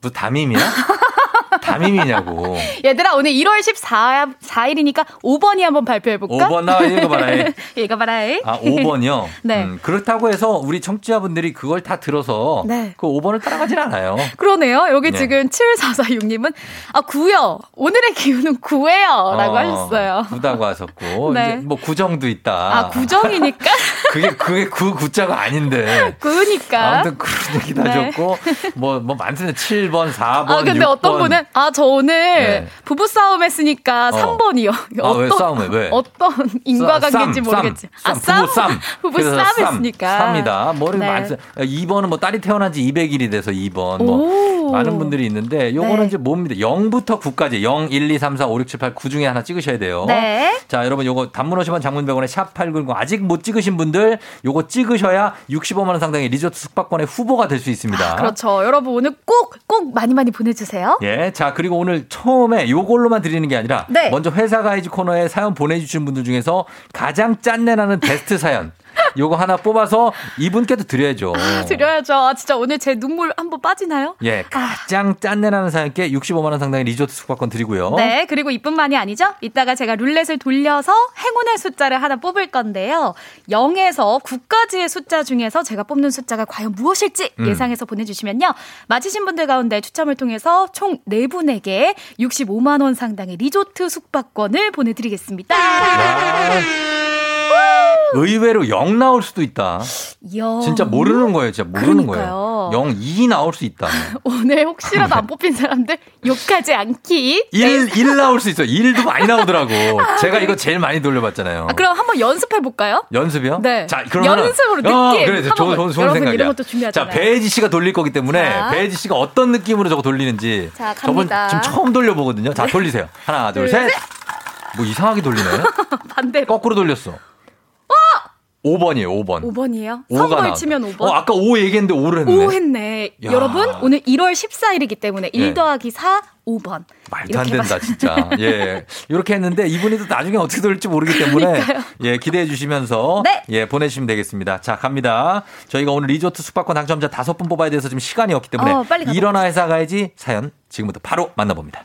뭐 담임이야? 담임이냐고. 얘들아, 오늘 1월 14, 4일이니까 5번이 한번 발표해볼까? 5번 나와 읽어봐라. 읽어봐라. 아, 5번이요? 네. 그렇다고 해서 우리 청취자분들이 그걸 다 들어서 네. 그 5번을 따라가진 않아요. 그러네요. 여기 네. 지금 7446님은, 아, 9요. 오늘의 기운은 9예요. 라고 하셨어요. 구다고 하셨고. 네. 이제 뭐 구정도 있다. 아, 구정이니까? 그게, 그게 구, 구자가 아닌데. 구니까. 아무튼 그런 얘기도 네. 하셨고, 뭐, 뭐 많던데 7번, 4번. 아, 근데 6번. 어떤 분은, 아, 저 오늘 네. 부부 싸움 했으니까 어. 3번이요. 아, 왜 싸움을, 왜? 어떤 인과관계인지 쌈, 모르겠지. 쌈, 아, 쌈, 부부 쌈. 부부 싸움 쌈, 했으니까. 쌈이다. 뭐를 네. 많이 써. 2번은 뭐 딸이 태어난 지 200일이 돼서 2번. 뭐 오. 많은 분들이 있는데 요거는 네. 이제 뭡니다. 0부터 9까지 0, 1, 2, 3, 4, 5, 6, 7, 8, 9 중에 하나 찍으셔야 돼요. 네. 자, 여러분 요거 단문 50원 장문 100원에 샵 8910 아직 못 찍으신 분들 요거 찍으셔야 65만 원 상당의 리조트 숙박권의 후보가 될 수 있습니다. 그렇죠. 여러분 오늘 꼭, 꼭 많이 많이 보내주세요. 예. 자, 그리고 오늘 처음에 요걸로만 드리는 게 아니라 네. 먼저 회사 guys 코너에 사연 보내주신 분들 중에서 가장 짠내나는 베스트 사연 요거 하나 뽑아서 이분께도 드려야죠. 드려야죠. 아, 진짜 오늘 제 눈물 한번 빠지나요? 예, 가장 짠내나는 사연께 65만 원 상당의 리조트 숙박권 드리고요. 네, 그리고 이뿐만이 아니죠. 이따가 제가 룰렛을 돌려서 행운의 숫자를 하나 뽑을 건데요. 0에서 9까지의 숫자 중에서 제가 뽑는 숫자가 과연 무엇일지 음. 예상해서 보내주시면요. 맞히신 분들 가운데 추첨을 통해서 총 4분에게 65만 원 상당의 리조트 숙박권을 보내드리겠습니다. 의외로 0 나올 수도 있다. 영. 진짜 모르는 거예요. 진짜 모르는 그러니까요. 거예요. 0, 2 나올 수 있다. 오늘 혹시라도 안 뽑힌 사람들 욕하지 않기. 1, 1 나올 수 있어요. 1도 많이 나오더라고. 제가 이거 제일 많이 돌려봤잖아요. 아, 그럼 한번 연습해 볼까요? 연습이요? 네. 자, 그러면 연습으로 느낌. 어, 그래, 좋은, 좋은, 좋은 여러분 생각이야. 이런 것도 자, 중요하잖아요. 배혜지 씨가 돌릴 거기 때문에 자. 배혜지 씨가 어떤 느낌으로 저거 돌리는지 자, 저번 갑니다. 지금 처음 돌려보거든요. 자, 네. 돌리세요. 하나, 둘, 둘, 셋. 셋. 뭐 이상하게 돌리네. 반대로. 거꾸로 돌렸어. 5번이에요, 5번. 5번이에요? 5가 선거에 나왔다. 치면 5번. 어, 아까 5 얘기했는데 5를 했네. 5 했네. 야. 여러분, 오늘 1월 14일이기 때문에 1 네. 더하기 4, 5번. 말도 안 된다, 진짜. 예. 이렇게 했는데 이분이 또 나중에 어떻게 돌릴지 모르기 때문에 그러니까요. 예, 기대해 주시면서 네. 예, 보내주시면 되겠습니다. 자, 갑니다. 저희가 오늘 리조트 숙박권 당첨자 다섯 분 뽑아야 돼서 지금 시간이 없기 때문에 어. 일어나 회사 가야지 사연 지금부터 바로 만나봅니다.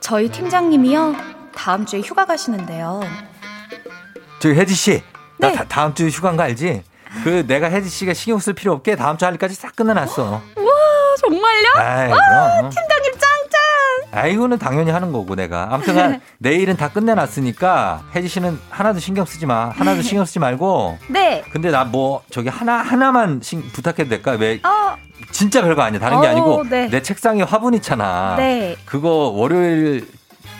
저희 팀장님이요. 다음 주에 휴가 가시는데요. 저기 혜지 씨. 나 네. 다, 다음 주 휴가인 거 알지? 그 내가 혜지 씨가 신경 쓸 필요 없게 다음 주 할 일까지 싹 끝내놨어. 우와, 정말요? 아이, 와, 그럼. 팀장님 짱짱! 아, 이거는 당연히 하는 거고, 내가. 아무튼, 내일은 다 끝내놨으니까, 혜지 씨는 하나도 신경 쓰지 마. 하나도 신경 쓰지 말고. 네. 근데 나 뭐, 저기 하나, 하나만 신- 부탁해도 될까? 왜, 어, 진짜 별거 아니야. 다른 게 어, 아니고, 네. 내 책상에 화분 있잖아. 네. 그거 월요일,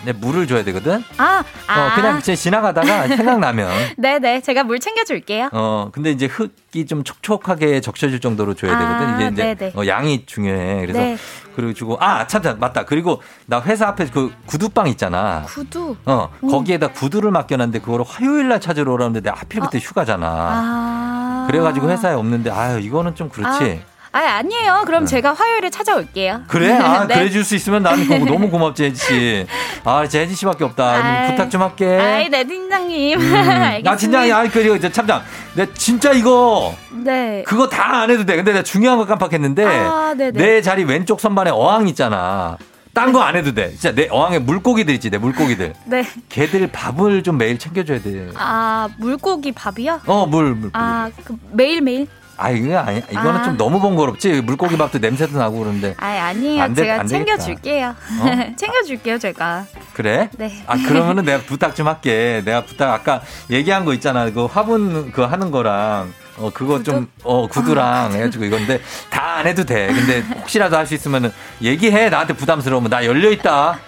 내 물을 줘야 되거든? 아, 아. 어, 그냥 제 지나가다가 생각나면. 네네. 제가 물 챙겨줄게요. 어, 근데 이제 흙이 좀 촉촉하게 적셔질 정도로 줘야 아, 되거든. 이게 이제 네네. 어, 양이 중요해. 그래서 네. 그리고 주고 아, 참, 참, 맞다. 그리고 나 회사 앞에 그 구두방 있잖아. 구두. 어, 음. 거기에다 구두를 맡겨놨는데 그거를 화요일 날 찾으러 오라는데 내가 하필 그때 휴가잖아. 아. 그래가지고 회사에 없는데 아유 이거는 좀 그렇지. 아, 아니에요. 그럼 제가 화요일에 찾아올게요. 그래? 아, 네. 그래 줄 수 있으면 나는 너무 고맙지, 혜지 씨. 아, 진짜 혜지 씨밖에 없다. 아이. 부탁 좀 할게. 아이, 네, 팀장님. 음. 알겠습니다. 나 진짜, 아니, 그, 저 참장. 내 진짜 이거, 네. 그거 다 안 해도 돼. 근데 내가 중요한 거 깜빡했는데, 아, 네네. 내 자리 왼쪽 선반에 어항 있잖아. 딴거안 해도 돼. 진짜 내 어항에 물고기들 있지, 내 물고기들. 네. 걔들 밥을 좀 매일 챙겨줘야 돼. 아, 물고기 밥이요? 어, 물, 물. 아, 그 매일매일? 아, 이거 아니, 이거는 아. 좀 너무 번거롭지. 물고기 밥도 냄새도 나고 그러는데. 아, 아니에요. 안 돼- 제가 안. 챙겨줄게요. 어? 챙겨줄게요, 제가. 그래? 네. 아, 그러면은 내가 부탁 좀 할게. 내가 부탁, 아까 얘기한 거 있잖아. 그 화분 그 하는 거랑, 어, 그거 좀, 어, 구두랑 해가지고 이건데 다 안 해도 돼. 근데 혹시라도 할 수 있으면은 얘기해. 나한테 부담스러우면 나 열려 있다.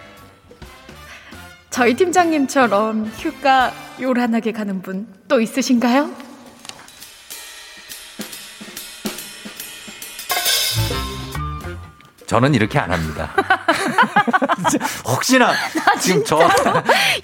저희 팀장님처럼 휴가 요란하게 가는 분 또 있으신가요? 저는 이렇게 안 합니다. 혹시나 지금 저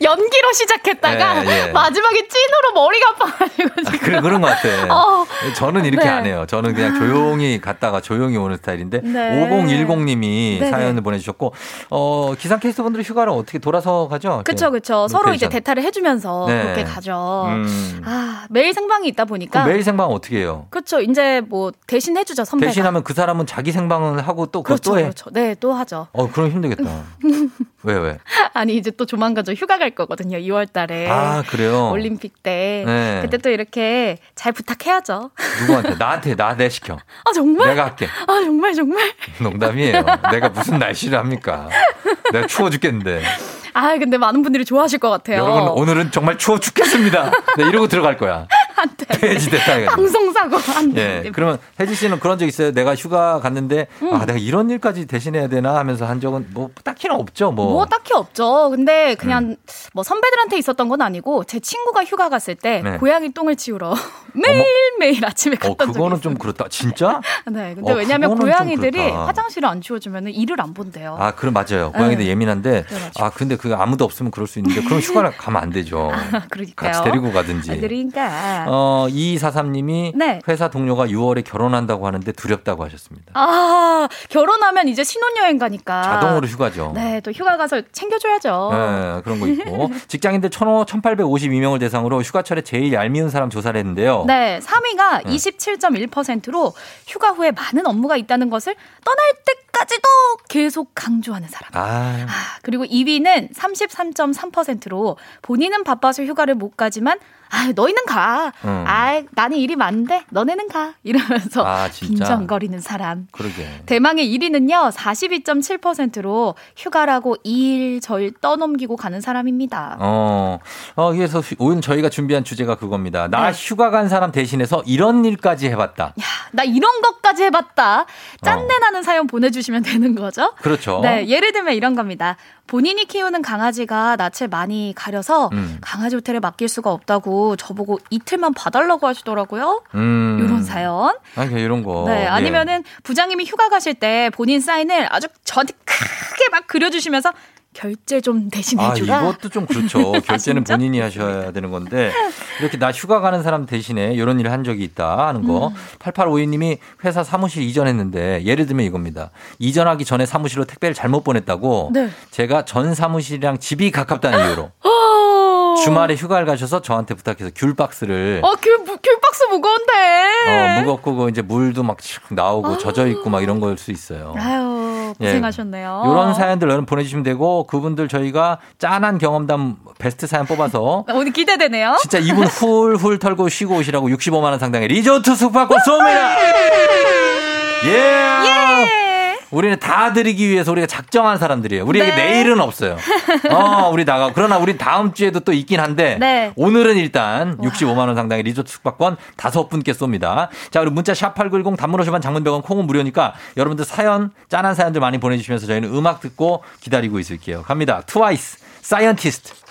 연기로 시작했다가 예, 예. 마지막에 찐으로 머리가 아파가지고 지금. 그래 그런 것 같아. 어. 저는 이렇게 네. 안 해요. 저는 그냥 조용히 갔다가 조용히 오는 스타일인데 네. 5010님이 네네. 사연을 보내주셨고 어 기상 캐스터 분들 휴가를 어떻게 돌아서 가죠? 그쵸, 그쵸. 서로 이제 대타를 해주면서 네. 그렇게 가죠. 음. 아, 매일 생방이 있다 보니까. 매일 생방 어떻게 해요? 그쵸. 이제 뭐 대신 해주죠, 선배가. 대신하면 그 사람은 자기 생방을 하고 또 그거 그렇죠, 또 해. 그렇죠. 네, 또 하죠. 어 그럼 힘들겠다. 왜 왜? 아니, 이제 또 조만간 저 휴가 갈 거거든요, 2월 달에. 아 그래요. 올림픽 때. 네. 그때 또 이렇게 잘 부탁해야죠. 누구한테? 나한테 나 내 시켜. 아, 정말? 내가 할게. 아, 정말, 정말. 농담이에요. 내가 무슨 날씨를 합니까? 내가 추워 죽겠는데. 아, 근데 많은 분들이 좋아하실 것 같아요. 여러분 오늘은 정말 추워 죽겠습니다. 네, 이러고 들어갈 거야. 폐지 됐다 해가지고. 방송사고 안 돼. 예. 그러면 혜지 씨는 그런 적 있어요? 내가 휴가 갔는데 음. 아 내가 이런 일까지 대신해야 되나 하면서 한 적은 뭐 딱히는 없죠. 뭐. 뭐 딱히 없죠. 근데 그냥 음. 뭐 선배들한테 있었던 건 아니고 제 친구가 휴가 갔을 때 네. 고양이 똥을 치우러 매일 매일 아침에 어 갔던 적이 그거는. 좀 그렇다. 진짜? 네, 근데 어, 왜냐면 좀 고양이들이. 화장실을 안 치워주면 일을 안 본대요. 아, 그럼 맞아요. 고양이들 네. 예민한데 그래가지고. 아 근데 그 아무도 없으면 그럴 수 있는데 그럼 휴가를 가면 안 되죠. 그러니까요. 같이 데리고 가든지. 아, 그러니까. 어, 2243님이 네. 회사 동료가 6월에 결혼한다고 하는데 두렵다고 하셨습니다. 아 결혼하면 이제 신혼여행 가니까 자동으로 휴가죠. 네, 또 휴가 가서 챙겨줘야죠. 네, 그런 거 있고. 직장인들 1,852명을 대상으로 휴가철에 제일 얄미운 사람 조사를 했는데요. 네, 3위가 네. 27.1%로 휴가 후에 많은 업무가 있다는 것을 떠날 때까지도 계속 강조하는 사람. 아, 그리고 2위는 33.3%로 본인은 바빠서 휴가를 못 가지만 아, 너희는 가. 음. 아, 나는 일이 많은데 너네는 가 이러면서 아? 빈정거리는 사람. 그러게. 대망의 1위는요, 42.7%로 휴가라고 일, 절 떠넘기고 가는 사람입니다. 어, 어, 그래서 휴- 오늘 저희가 준비한 주제가 그겁니다. 나 네. 휴가 간 사람 대신해서 이런 일까지 해 봤다. 나 이런 것까지 해 봤다. 짠내 나는 사연 보내 주시면 되는 거죠? 그렇죠. 네, 예를 들면 이런 겁니다. 본인이 키우는 강아지가 낯을 많이 가려서 음. 강아지 호텔에 맡길 수가 없다고 저보고 이틀만 봐달라고 하시더라고요. 음. 이런 사연. 아, 그냥 이런 거. 네, 예. 아니면은 부장님이 휴가 가실 때 본인 사인을 아주 저한테 크게 막 그려주시면서 결제 좀 아, 대신 해주라. 이것도 좀 그렇죠. 결제는 진짜? 본인이 하셔야 되는 건데, 이렇게 나 휴가 가는 사람 대신에 이런 일을 한 적이 있다 하는 거. 음. 8852님이 회사 사무실 이전했는데, 예를 들면 이겁니다. 이전하기 전에 사무실로 택배를 잘못 보냈다고, 네. 제가 전 사무실이랑 집이 가깝다는 이유로, 어. 주말에 휴가를 가셔서 저한테 부탁해서 귤 박스를 어, 귤, 무- 귤박스 무거운데. 어, 무겁고 그 이제 물도 막 나오고 젖어 있고 막 이런 걸 수 있어요. 아유, 예. 고생하셨네요. 이런 사연들 여러분 보내주시면 되고 그분들 저희가 짠한 경험담 베스트 사연 뽑아서 오늘 기대되네요. 진짜 이분 훌훌 털고 쉬고 오시라고 65만 원 상당의 리조트 숙박권 쏩니다. 예. 우리는 다 드리기 위해서 우리가 작정한 사람들이에요. 우리에게 네. 내일은 없어요. 어, 우리 나가. 그러나 우리 다음 주에도 또 있긴 한데 네. 오늘은 일단 65만 원 상당의 리조트 숙박권 다섯 분께 쏩니다. 자, 그리고 문자 샵 8910 단문 50원 장문 100원 콩은 무료니까 여러분들 사연 짠한 사연들 많이 보내 주시면서 저희는 음악 듣고 기다리고 있을게요. 갑니다. 트와이스 Scientist.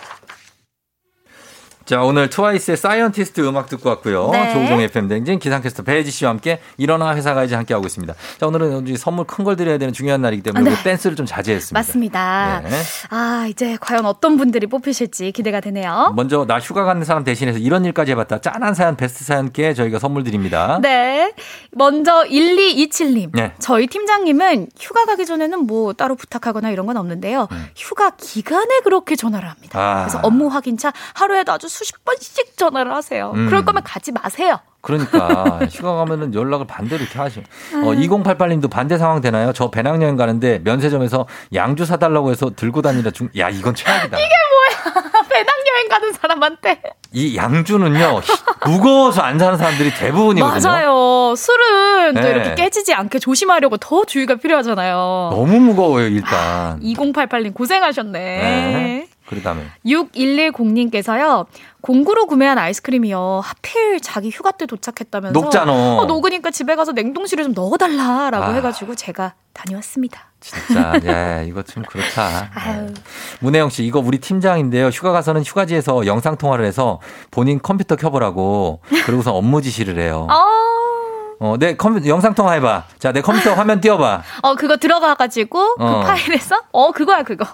자, 오늘 트와이스의 Scientist 음악 듣고 왔고요. 네. 조우종 FM 대행진 기상캐스터 배혜지 씨와 함께 일어나 회사 가야지 함께 하고 있습니다. 자, 오늘은 이제 선물 큰 걸 드려야 되는 중요한 날이기 때문에 네. 우리 댄스를 좀 자제했습니다. 맞습니다. 네. 아, 이제 과연 어떤 분들이 뽑히실지 기대가 되네요. 먼저 나 휴가 가는 사람 대신해서 이런 일까지 해봤다. 짠한 사연, 베스트 사연께 저희가 선물 드립니다. 네. 먼저 1227님. 네. 저희 팀장님은 휴가 가기 전에는 뭐 따로 부탁하거나 이런 건 없는데요. 휴가 기간에 그렇게 전화를 합니다. 음. 아. 그래서 업무 확인차 하루에도 아주 수십 번씩 전화를 하세요. 음. 그럴 거면 가지 마세요. 그러니까 휴가 가면은 연락을 반대로 이렇게 하죠. 어, 음. 2088님도 반대 상황 되나요? 저 배낭여행 가는데 면세점에서 양주 사달라고 해서 들고 다니라 중. 야 이건 최악이다. 배낭여행 가는 사람한테. 이 양주는요 히- 무거워서 안 사는 사람들이 대부분이거든요. 맞아요. 술은 또 네. 이렇게 깨지지 않게 조심하려고 더 주의가 필요하잖아요. 너무 무거워요 일단. 2088님 고생하셨네. 네. 그러다음에 6110님께서요. 공구로 구매한 아이스크림이요. 하필 자기 휴가 때 도착했다면서 녹잖아. 어, 녹으니까 집에 가서 냉동실에 좀 넣어달라라고 아. 해가지고 제가 다녀왔습니다. 진짜 야 이거 좀 그렇다. 아유. 문혜영 씨 이거 우리 팀장인데요. 휴가 가서는 휴가지에서 영상 통화를 해서 본인 컴퓨터 켜보라고 그러고서 업무 지시를 해요. 어, 어, 내 컴퓨터 영상 통화 해봐. 자, 내 컴퓨터 화면 띄워봐. 어 그거 들어가가지고 어. 그 파일에서 어 그거야 그거.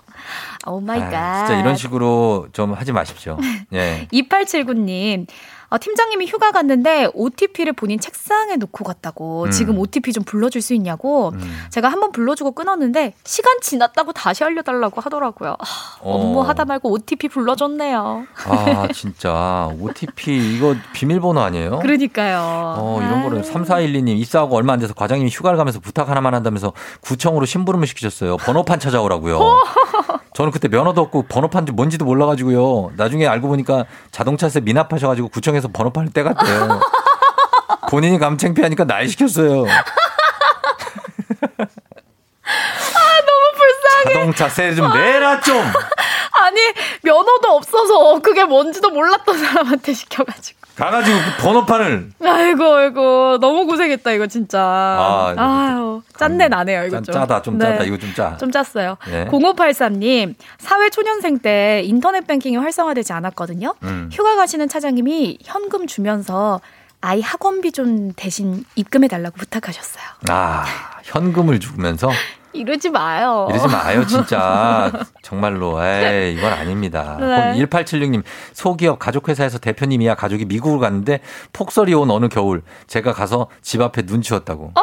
oh my god. 아, 진짜 이런 식으로 좀 하지 마십시오. 예. 2879님. 어, 팀장님이 휴가 갔는데 OTP를 본인 책상에 놓고 갔다고 음. 지금 OTP 좀 불러줄 수 있냐고 제가 한번 불러주고 끊었는데 시간 지났다고 다시 알려달라고 하더라고요. 아, 업무 어. 하다 말고 OTP 불러줬네요. 아, 진짜. OTP, 이거 비밀번호 아니에요? 그러니까요. 어, 이런 거를 3412님 입사하고 얼마 안 돼서 과장님이 휴가를 가면서 부탁 하나만 한다면서 구청으로 심부름을 시키셨어요. 번호판 찾아오라고요. 저는 그때 면허도 없고 번호판이 뭔지도 몰라가지고요. 나중에 알고 보니까 자동차세 미납하셔가지고 구청에 서 번호판을 떼갔대요. 본인이 감 창피하니까 날 시켰어요. 너무 불쌍해. 자동차 세 좀 내라 좀. 아니 면허도 없어서 그게 뭔지도 몰랐던 사람한테 시켜가지고. 가가지고 그 번호판을 아이고 아이고 너무 고생했다 이거 진짜. 아, 아유 짠내 나네요 이거 짠, 좀. 짜다 좀 네. 짜다 이거 좀 짜. 좀 짰어요. 네. 0583님, 사회 초년생 때 인터넷 뱅킹이 활성화되지 않았거든요. 음. 휴가 가시는 차장님이 현금 주면서 아이 학원비 좀 대신 입금해 달라고 부탁하셨어요. 아 현금을 주면서 이러지 마요. 이러지 마요, 진짜. 정말로. 에이, 이건 아닙니다. 네. 1876님, 소기업 가족회사에서 대표님이야 가족이 미국을 갔는데 폭설이 온 어느 겨울 제가 가서 집 앞에 눈 치웠다고.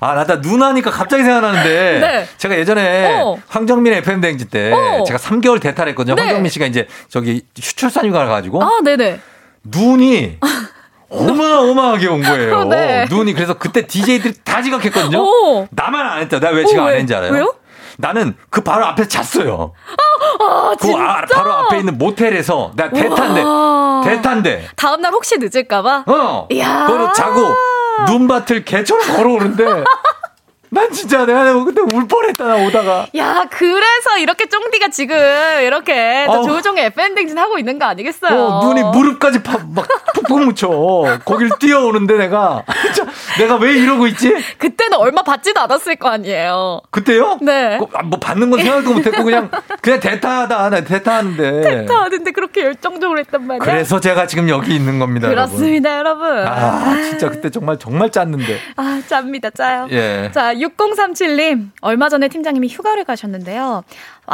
아, 나다 눈 하니까 갑자기 생각나는데. 네. 제가 예전에 어. 황정민 FM대행진 때 어. 제가 3개월 대탈했거든요. 네. 황정민 씨가 이제 저기 출산 휴가를 가가지고. 아, 네네. 눈이 어마어마하게 온 거예요. 네. 눈이 그래서 그때 DJ들이 다 지각했거든요. 오. 나만 안 했다. 내가 왜 지각 오, 안 왜? 했는지 알아요? 왜요? 나는 그 바로 앞에 잤어요. 아, 그 진짜? 아- 바로 앞에 있는 모텔에서 나 대탄데. 대탄데 다음날 혹시 늦을까봐? 어 이야. 거기로 자고 눈밭을 개처럼 걸어오는데 난 진짜 내가 그때 울 뻔했다 나 오다가 야, 그래서 이렇게 쫑디가 지금 이렇게 또 어. 조우종의 FM 댕진 하고 있는 거 아니겠어요? 어, 눈이 무릎까지 파, 막 푹푹 묻혀 거길 뛰어오는데 내가 내가 왜 이러고 있지 그때는 얼마 받지도 않았을 거 아니에요. 그때요? 네. 그, 아, 뭐 받는 건 생각도 못 했고 그냥 그냥 대타하다 나 대타하는데 다 하는데 그렇게 열정적으로 했단 말이야. 그래서 제가 지금 여기 있는 겁니다 그렇습니다, 여러분. 여러분. 아 진짜 그때 정말 정말 짰는데 아, 짭니다, 짜요. 예. 자, 6037님. 얼마 전에 팀장님이 휴가를 가셨는데요.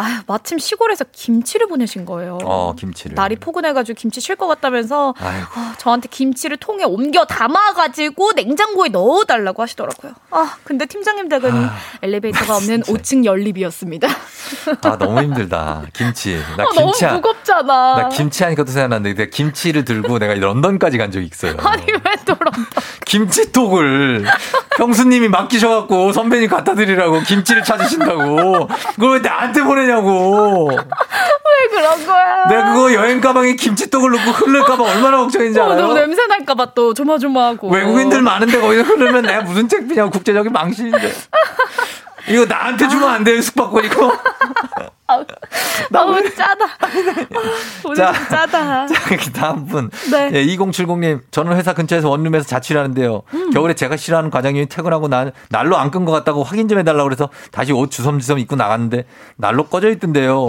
아, 마침 시골에서 김치를 보내신 거예요. 어 김치를 날이 포근해가지고 김치 쉴 것 같다면서. 어, 저한테 김치를 통에 옮겨 담아가지고 냉장고에 넣어달라고 하시더라고요. 아, 근데 팀장님 댁은 엘리베이터가 없는 5층 연립이었습니다. 아 너무 힘들다 김치 나 아, 너무 김치 한- 무겁잖아. 나 김치 하니까 또 생각났는데 내가 김치를 들고 내가 런던까지 간 적이 있어요. 아니, 왜 또 런던? 김치톡을 형수님이 맡기셔갖고 선배님 갖다 드리라고 김치를 찾으신다고 그걸 왜 나한테 보내 냐고 왜 그런 거야? 내가 그거 여행 가방에 김치톡을 넣고 흐를까봐 얼마나 걱정인지 어, 알아요? 너무 냄새 날까봐 또 조마조마하고. 외국인들 많은데 거기서 흐르면 내가 무슨 창피냐고 국제적인 망신인데 이거 나한테 주면 안 돼요 숙박권 이거 너무 짜다. 오늘 자. 좀 짜다. 자, 그 다음 분. 네. 예, 2070님. 저는 회사 근처에서 원룸에서 자취를 하는데요. 음. 겨울에 제가 싫어하는 과장님이 퇴근하고 난 날로 안 끈 것 같다고 확인 좀 해달라고 그래서 다시 옷 주섬주섬 입고 나갔는데 날로 꺼져 있던데요.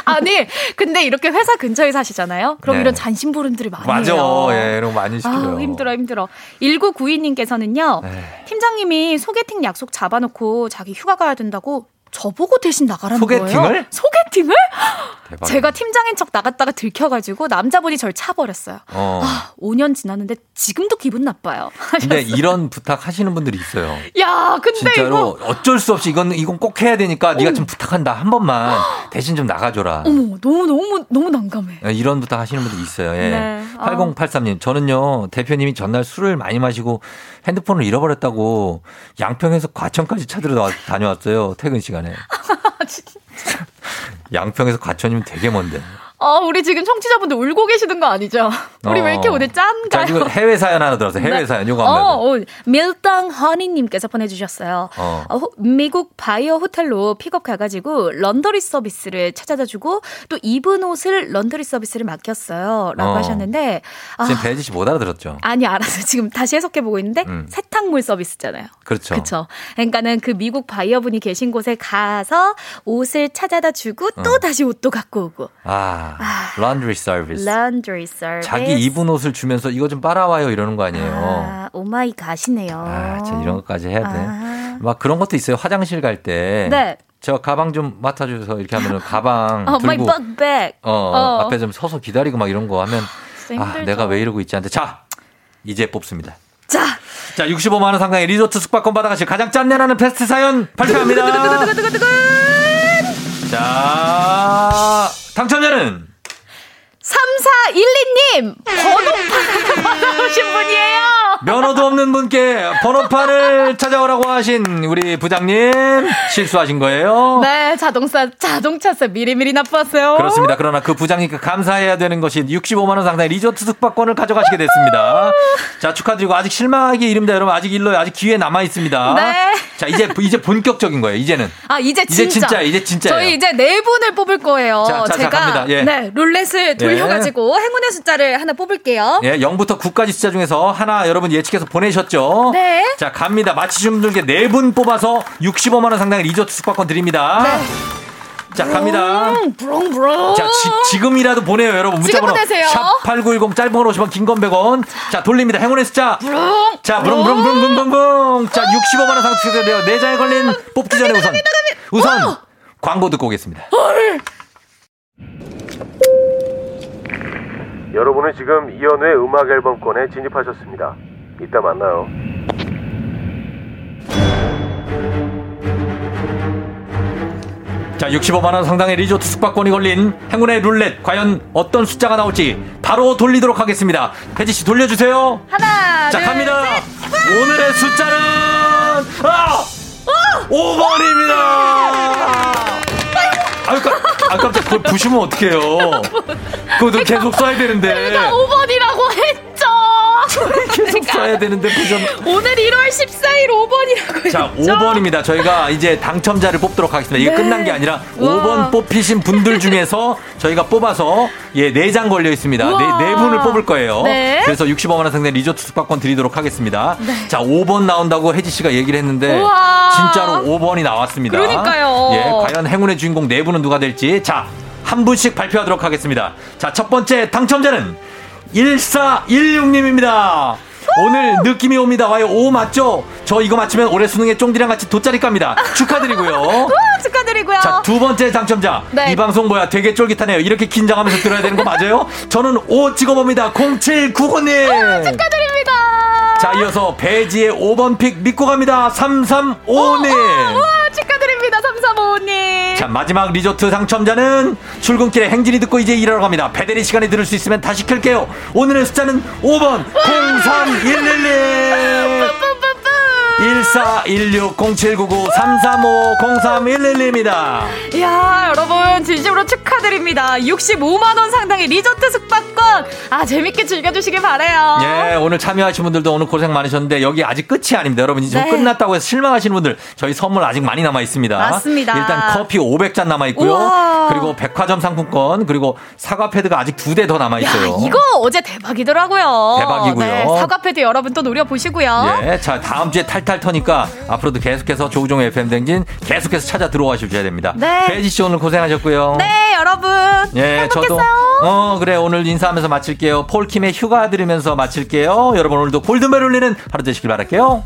아니, 근데 이렇게 회사 근처에 사시잖아요? 그럼 네. 이런 잔심부름들이 많이 맞아. 해요. 예, 이런 거 많이 시켜요. 아, 힘들어, 힘들어. 1992님께서는요, 네. 팀장님이 소개팅 약속 잡아놓고 자기 휴가 가야 된다고 저보고 대신 나가라는 소개팅을? 거예요. 소개팅을? 대박. 제가 팀장인 척 나갔다가 들켜가지고 남자분이 절 차버렸어요. 어. 아, 5년 지났는데 지금도 기분 나빠요. 근데 이런 부탁 하시는 분들이 있어요. 야, 근데 진짜로 이거 어쩔 수 없이 이건 이건 꼭 해야 되니까 네가 좀 부탁한다 한 번만 대신 좀 나가줘라. 어머, 너무 너무 너무 난감해. 예, 이런 부탁 하시는 분들 있어요. 예. 네. 8083님, 저는요, 대표님이 전날 술을 많이 마시고 핸드폰을 잃어버렸다고 양평에서 과천까지 찾으러 나- 다녀왔어요. 퇴근 시간에. 양평에서 과천이면 되게 먼데. 아, 우리 지금 청취자분들 울고 계시는 거 아니죠? 우리 왜 이렇게 어. 오늘 자, 짠가요? 지금 해외 사연 하나 들어서 해외 네. 사연 요거 한번. 어, 어, 밀당 허니님께서 보내주셨어요. 어. 어, 호- 미국 바이어 호텔로 픽업 가가지고 laundry service를 찾아다 주고 또 입은 옷을 laundry service를 맡겼어요. 라고 어. 하셨는데. 아, 지금 배혜지 씨 못 알아들었죠? 아니, 알았어요. 지금 다시 해석해보고 있는데 음. 세탁물 서비스잖아요. 그렇죠. 그렇죠. 그러니까는 그 미국 바이어 분이 계신 곳에 가서 옷을 찾아다 주고 또 어. 다시 옷도 갖고 오고. 아, laundry service. laundry service. 자기 입은 옷을 주면서 이거 좀 빨아와요 이러는 거 아니에요. 아, oh my god이네요. 아, 진짜 이런 것까지 해야 돼. 아. 막 그런 것도 있어요. 화장실 갈 때. 네. 저 가방 좀 맡아줘서 이렇게 하면은 가방 어, 막 들고. 어, 어. 앞에 좀 서서 기다리고 막 이런 거 하면 아, 힘들죠. 내가 왜 이러고 있지 않는데 자 이제 뽑습니다. 자, 자 65만 원 상당의 리조트 숙박권 받아가실 가장 짠내나는 베스트 사연 발표합니다. 자 당첨자는 3412님! 번호판 받아오신 분이에요! 면허도 없는 분께 번호판을 찾아오라고 하신 우리 부장님 실수하신 거예요. 네, 자동차, 자동차세 미리미리 납부하세요. 그렇습니다. 그러나 그 부장님께 감사해야 되는 것이 65만 원 상당의 리조트 숙박권을 가져가시게 됐습니다. 자 축하드리고 아직 실망하기 이릅니다, 여러분. 아직 일러요. 아직 기회 남아 있습니다. 네. 자 이제 이제 본격적인 거예요. 이제는 아, 이제 진짜. 이제 진짜 이제 진짜예요. 저희 이제 네 분을 뽑을 거예요. 자, 자, 자, 제가 갑니다. 예. 네, 룰렛을 돌 려가지고 행운의 숫자를 하나 뽑을게요. 예, 0부터 9까지 숫자 중에서 하나 여러분 예측해서 보내셨죠? 네. 자, 갑니다. 맞히신 분들께 네 분 뽑아서 65만 원 상당의 리조트 숙박권 드립니다. 자, 갑니다. 음, 부렁부렁. 자, 지, 금이라도 보내요, 여러분. 문자 지금 번호 보내세요. 샵8910 짧은 건 50원, 긴건 100원. 자, 돌립니다. 행운의 숫자. 부렁. 자, 부릉부릉부릉부릉. 자, 65만 원 상품 드려요. 네 장에 걸린 뽑기 전에 우선 우선 광고 듣고 오겠습니다. 여러분은 지금 이연우의 음악 앨범권에 진입하셨습니다. 이따 만나요. 자, 65만 원 상당의 리조트 숙박권이 걸린 행운의 룰렛 과연 어떤 숫자가 나올지 바로 돌리도록 하겠습니다. 혜지 씨 돌려주세요. 하나, 자, 둘, 갑니다. 셋. 오늘의 숫자는 아! 5번입니다. 아유, 깜, 아, 깜짝, 그걸 부시면 어떡해요. 그것도 계속 써야 되는데. 내가 5번이라고 했 죠. 계속 써야 되는데 부셨 오늘 1월 14일 5번이라고 자, 했죠. 5번입니다. 저희가 이제 당첨자를 뽑도록 하겠습니다. 이게 네. 끝난 게 아니라 우와. 5번 뽑히신 분들 중에서 저희가 뽑아서 예, 4장 걸려 있습니다. 네, 네 분을 뽑을 거예요. 네. 그래서 65만 원 상대 리조트 숙박권 드리도록 하겠습니다. 네. 자, 5번 나온다고 혜지 씨가 얘기를 했는데 우와. 진짜로 5번이 나왔습니다. 그러니까요. 예, 과연 행운의 주인공 네 분은 누가 될지 자, 한 분씩 발표하도록 하겠습니다. 자, 첫 번째 당첨자는 1416님입니다. 오늘 느낌이 옵니다. 와요. 오 맞죠? 저 이거 맞추면 올해 수능에 쫑디랑 같이 돗자리 갑니다. 축하드리고요. 우와, 축하드리고요. 자, 두 번째 당첨자. 네. 이 방송 뭐야? 되게 쫄깃하네요. 이렇게 긴장하면서 들어야 되는 거 맞아요? 저는 오 찍어봅니다. 0795님. 축하드립니다. 자, 이어서 배지의 5번 픽 믿고 갑니다. 3355님. 우와, 축하드립니다. 3355님. 자, 마지막 리조트 당첨자는 출근길에 행진이 듣고 이제 일하러 갑니다. 배대리 시간에 들을 수 있으면 다시 켤게요. 오늘의 숫자는 5번 03111. 1416-0799-335-0311입니다. 이야, 여러분, 진심으로 축하드립니다. 65만원 상당의 리조트 숙박권. 아, 재밌게 즐겨주시길 바래요 예, 오늘 참여하신 분들도 오늘 고생 많으셨는데 여기 아직 끝이 아닙니다. 여러분 이제 네. 끝났다고 해서 실망하시는 분들 저희 선물 아직 많이 남아 있습니다. 맞습니다. 일단 커피 500잔 남아 있고요. 우와. 그리고 백화점 상품권 그리고 사과 패드가 아직 두 대 더 남아 있어요. 야, 이거 어제 대박이더라고요. 대박이고요. 네, 사과 패드 여러분 또 노려보시고요. 예, 자 다음 주에 탈탈 터니까 앞으로도 계속해서 조우종 FM 댕진 계속해서 찾아 들어와 주셔야 됩니다. 네. 배지 씨 오늘 고생하셨고요. 네, 여러분. 예, 행복했어요. 저도 어 그래 오늘 인사하면서 마칠게요. 폴킴의 휴가 들으면서 마칠게요. 여러분 오늘도 골든벨 울리는 하루 되시길 바랄게요.